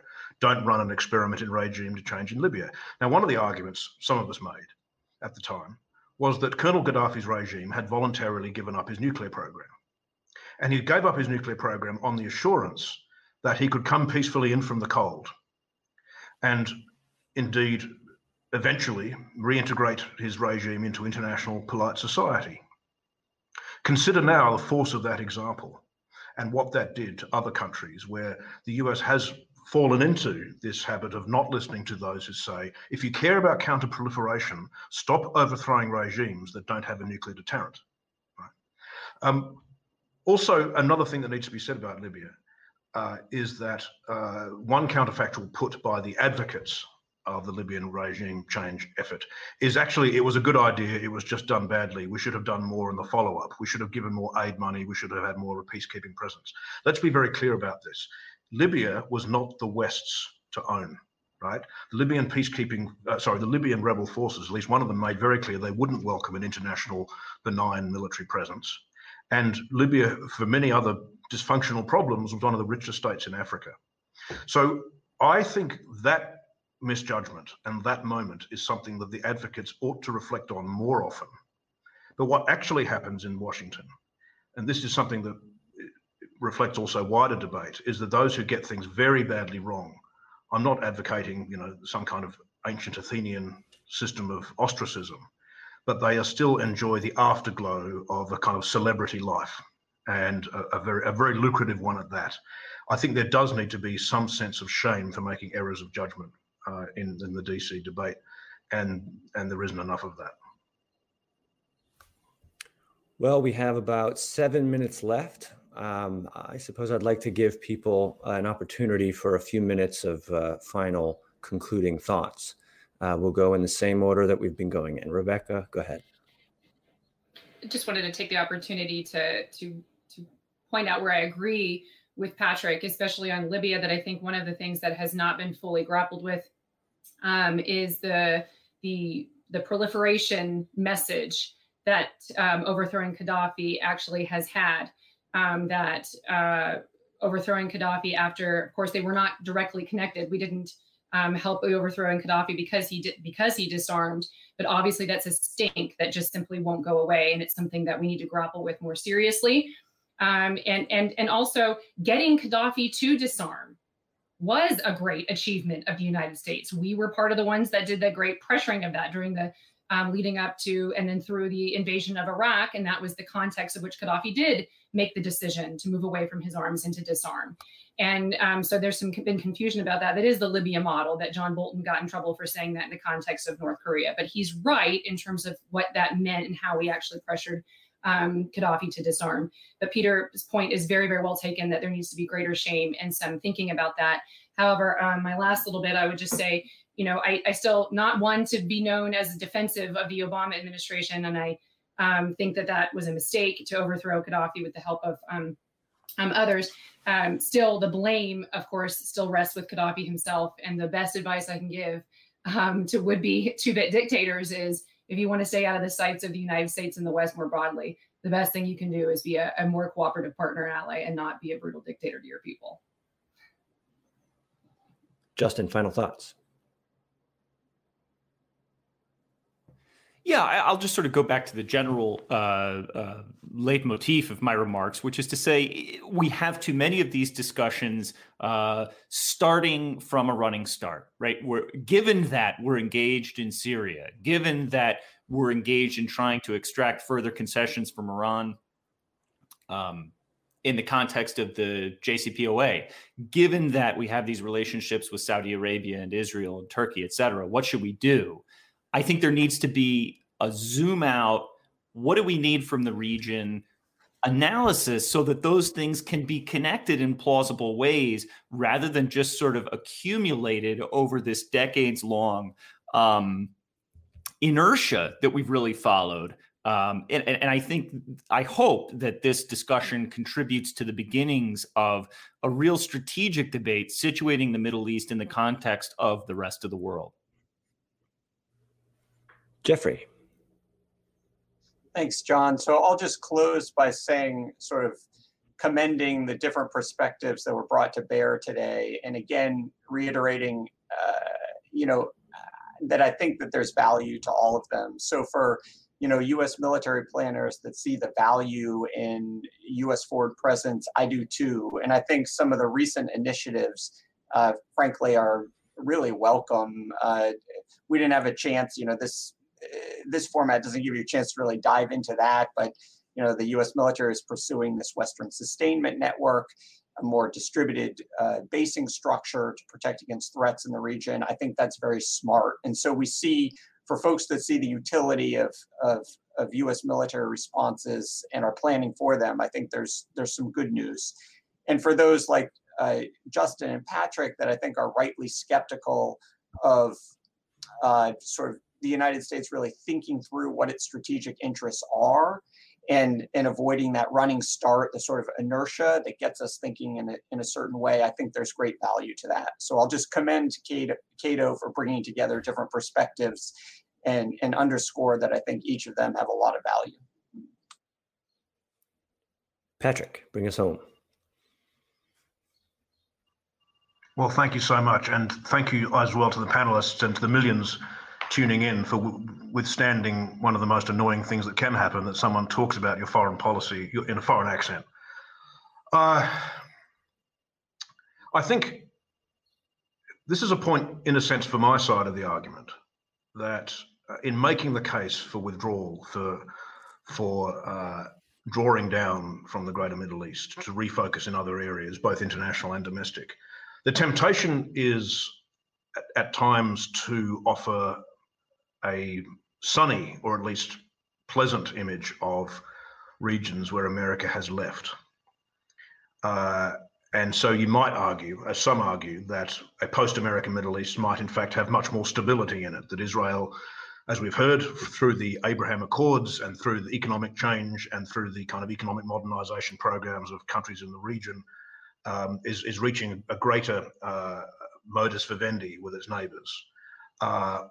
Don't run an experiment in regime to change in Libya. Now, one of the arguments some of us made at the time was that Colonel Gaddafi's regime had voluntarily given up his nuclear program. And he gave up his nuclear program on the assurance that he could come peacefully in from the cold and indeed eventually reintegrate his regime into international polite society. Consider now the force of that example and what that did to other countries where the US has fallen into this habit of not listening to those who say, if you care about counterproliferation, stop overthrowing regimes that don't have a nuclear deterrent. Right? Um, also, another thing that needs to be said about Libya uh, is that uh, one counterfactual put by the advocates of the Libyan regime change effort is actually it was a good idea. It was just done badly. We should have done more in the follow up. We should have given more aid money. We should have had more of a peacekeeping presence. Let's be very clear about this. Libya was not the West's to own, right? The Libyan peacekeeping, uh, sorry, the Libyan rebel forces, at least one of them made very clear they wouldn't welcome an international benign military presence. And Libya, for many other dysfunctional problems, was one of the richest states in Africa. So I think that misjudgment and that moment is something that the advocates ought to reflect on more often. But what actually happens in Washington, and this is something that reflects also wider debate is that those who get things very badly wrong, I'm not advocating, you know, some kind of ancient Athenian system of ostracism, but they are still enjoy the afterglow of a kind of celebrity life and a, a, very a very lucrative one at that. I think there does need to be some sense of shame for making errors of judgment uh, in, in the DC debate, and and there isn't enough of that. Well, we have about seven minutes left um, I suppose I'd like to give people an opportunity for a few minutes of uh, final concluding thoughts. Uh, we'll go in the same order that we've been going in. Rebecca, go ahead. Just wanted to take the opportunity to to to point out where I agree with Patrick, especially on Libya. That I think one of the things that has not been fully grappled with um, is the the the proliferation message that um, overthrowing Gaddafi actually has had um, that uh, overthrowing Gaddafi after, of course, they were not directly connected. We didn't um, help overthrowing Gaddafi because he did because he disarmed. But obviously, that's a stink that just simply won't go away, and it's something that we need to grapple with more seriously. Um, and and and also getting Gaddafi to disarm was a great achievement of the United States. We were part of the ones that did the great pressuring of that during the um, leading up to and then through the invasion of Iraq, and that was the context of which Gaddafi did make the decision to move away from his arms and to disarm. And um, so there's some been confusion about that. That is the Libya model that John Bolton got in trouble for saying that in the context of North Korea. But he's right in terms of what that meant and how we actually pressured um, Gaddafi to disarm. But Peter's point is very, very well taken that there needs to be greater shame and some thinking about that. However, um, my last little bit, I would just say, you know, I, I still not one to be known as defensive of the Obama administration, and I um, think that that was a mistake to overthrow Gaddafi with the help of um, um, others. Um, still, the blame, of course, still rests with Gaddafi himself. And the best advice I can give um, to would-be two-bit dictators is, if you want to stay out of the sights of the United States and the West more broadly, the best thing you can do is be a, a more cooperative partner and ally, and not be a brutal dictator to your people. Justin, final thoughts. Yeah, I'll just sort of go back to the general uh, uh, leitmotif of my remarks, which is to say we have too many of these discussions uh, starting from a running start, right? We're given that we're engaged in Syria, given that we're engaged in trying to extract further concessions from Iran. Um, in the context of the JCPOA, given that we have these relationships with Saudi Arabia and Israel and Turkey, et cetera, what should we do? I think there needs to be a zoom out. What do we need from the region? Analysis so that those things can be connected in plausible ways rather than just sort of accumulated over this decades long um, inertia that we've really followed. Um, and, and, I think, I hope that this discussion contributes to the beginnings of a real strategic debate situating the Middle East in the context of the rest of the world. Jeffrey. Thanks, John. So I'll just close by saying, sort of commending the different perspectives that were brought to bear today. And again, reiterating, uh, you know, that I think that there's value to all of them. So for you know U.S. military planners that see the value in U.S. forward presence, I do too. And I think some of the recent initiatives, uh, frankly, are really welcome. Uh, we didn't have a chance, you know, this this format doesn't give you a chance to really dive into that, but you know, the U.S. military is pursuing this Western Sustainment Network, a more distributed uh, basing structure to protect against threats in the region. I think that's very smart. And so we see, for folks that see the utility of, of, of U.S. military responses and are planning for them, I think there's there's some good news. And for those like uh, Justin and Patrick that I think are rightly skeptical of uh, sort of the United States really thinking through what its strategic interests are and and avoiding that running start, the sort of inertia that gets us thinking in a, in a certain way. I think there's great value to that. So I'll just commend Cato, Cato for bringing together different perspectives and, and underscore that I think each of them have a lot of value. Patrick, bring us home. Well, thank you so much. And thank you as well to the panelists and to the millions tuning in for withstanding one of the most annoying things that can happen that someone talks about your foreign policy in a foreign accent. Uh, I think this is a point, in a sense, for my side of the argument that uh, in making the case for withdrawal, for for uh, drawing down from the greater Middle East to refocus in other areas, both international and domestic, the temptation is at, at times to offer a sunny or at least pleasant image of regions where America has left. Uh, and so you might argue, as some argue, that a post American Middle East might in fact have much more stability in it, that Israel, as we've heard through the Abraham Accords and through the economic change and through the kind of economic modernization programs of countries in the region, um, is, is reaching a greater uh, modus vivendi with its neighbors. Uh,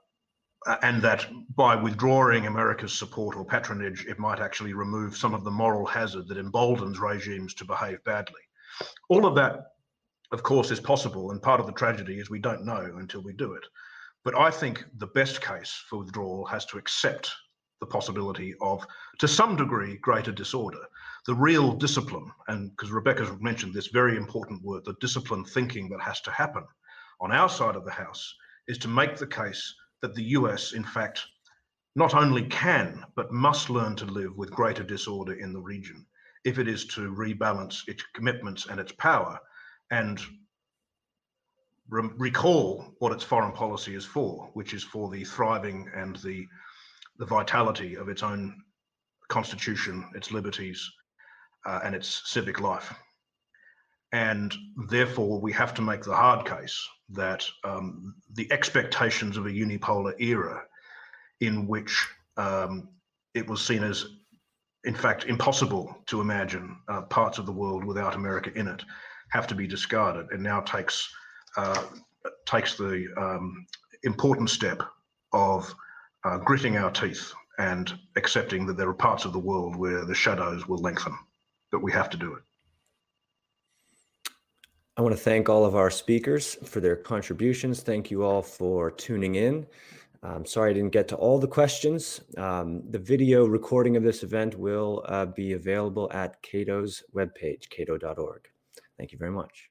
uh, and that by withdrawing America's support or patronage, it might actually remove some of the moral hazard that emboldens regimes to behave badly. All of that, of course, is possible, and part of the tragedy is we don't know until we do it. But I think the best case for withdrawal has to accept the possibility of, to some degree, greater disorder. The real discipline, and because Rebecca's mentioned this very important word, the discipline thinking that has to happen on our side of the House is to make the case that the US, in fact, not only can, but must learn to live with greater disorder in the region if it is to rebalance its commitments and its power and re- recall what its foreign policy is for, which is for the thriving and the, the vitality of its own constitution, its liberties, uh, and its civic life. And therefore, we have to make the hard case that um, the expectations of a unipolar era in which um, it was seen as, in fact, impossible to imagine uh, parts of the world without America in it have to be discarded. and now takes uh, takes the um, important step of uh, gritting our teeth and accepting that there are parts of the world where the shadows will lengthen, but we have to do it. I want to thank all of our speakers for their contributions. Thank you all for tuning in. I'm sorry I didn't get to all the questions. Um, the video recording of this event will uh, be available at Cato's webpage, cato.org. Thank you very much.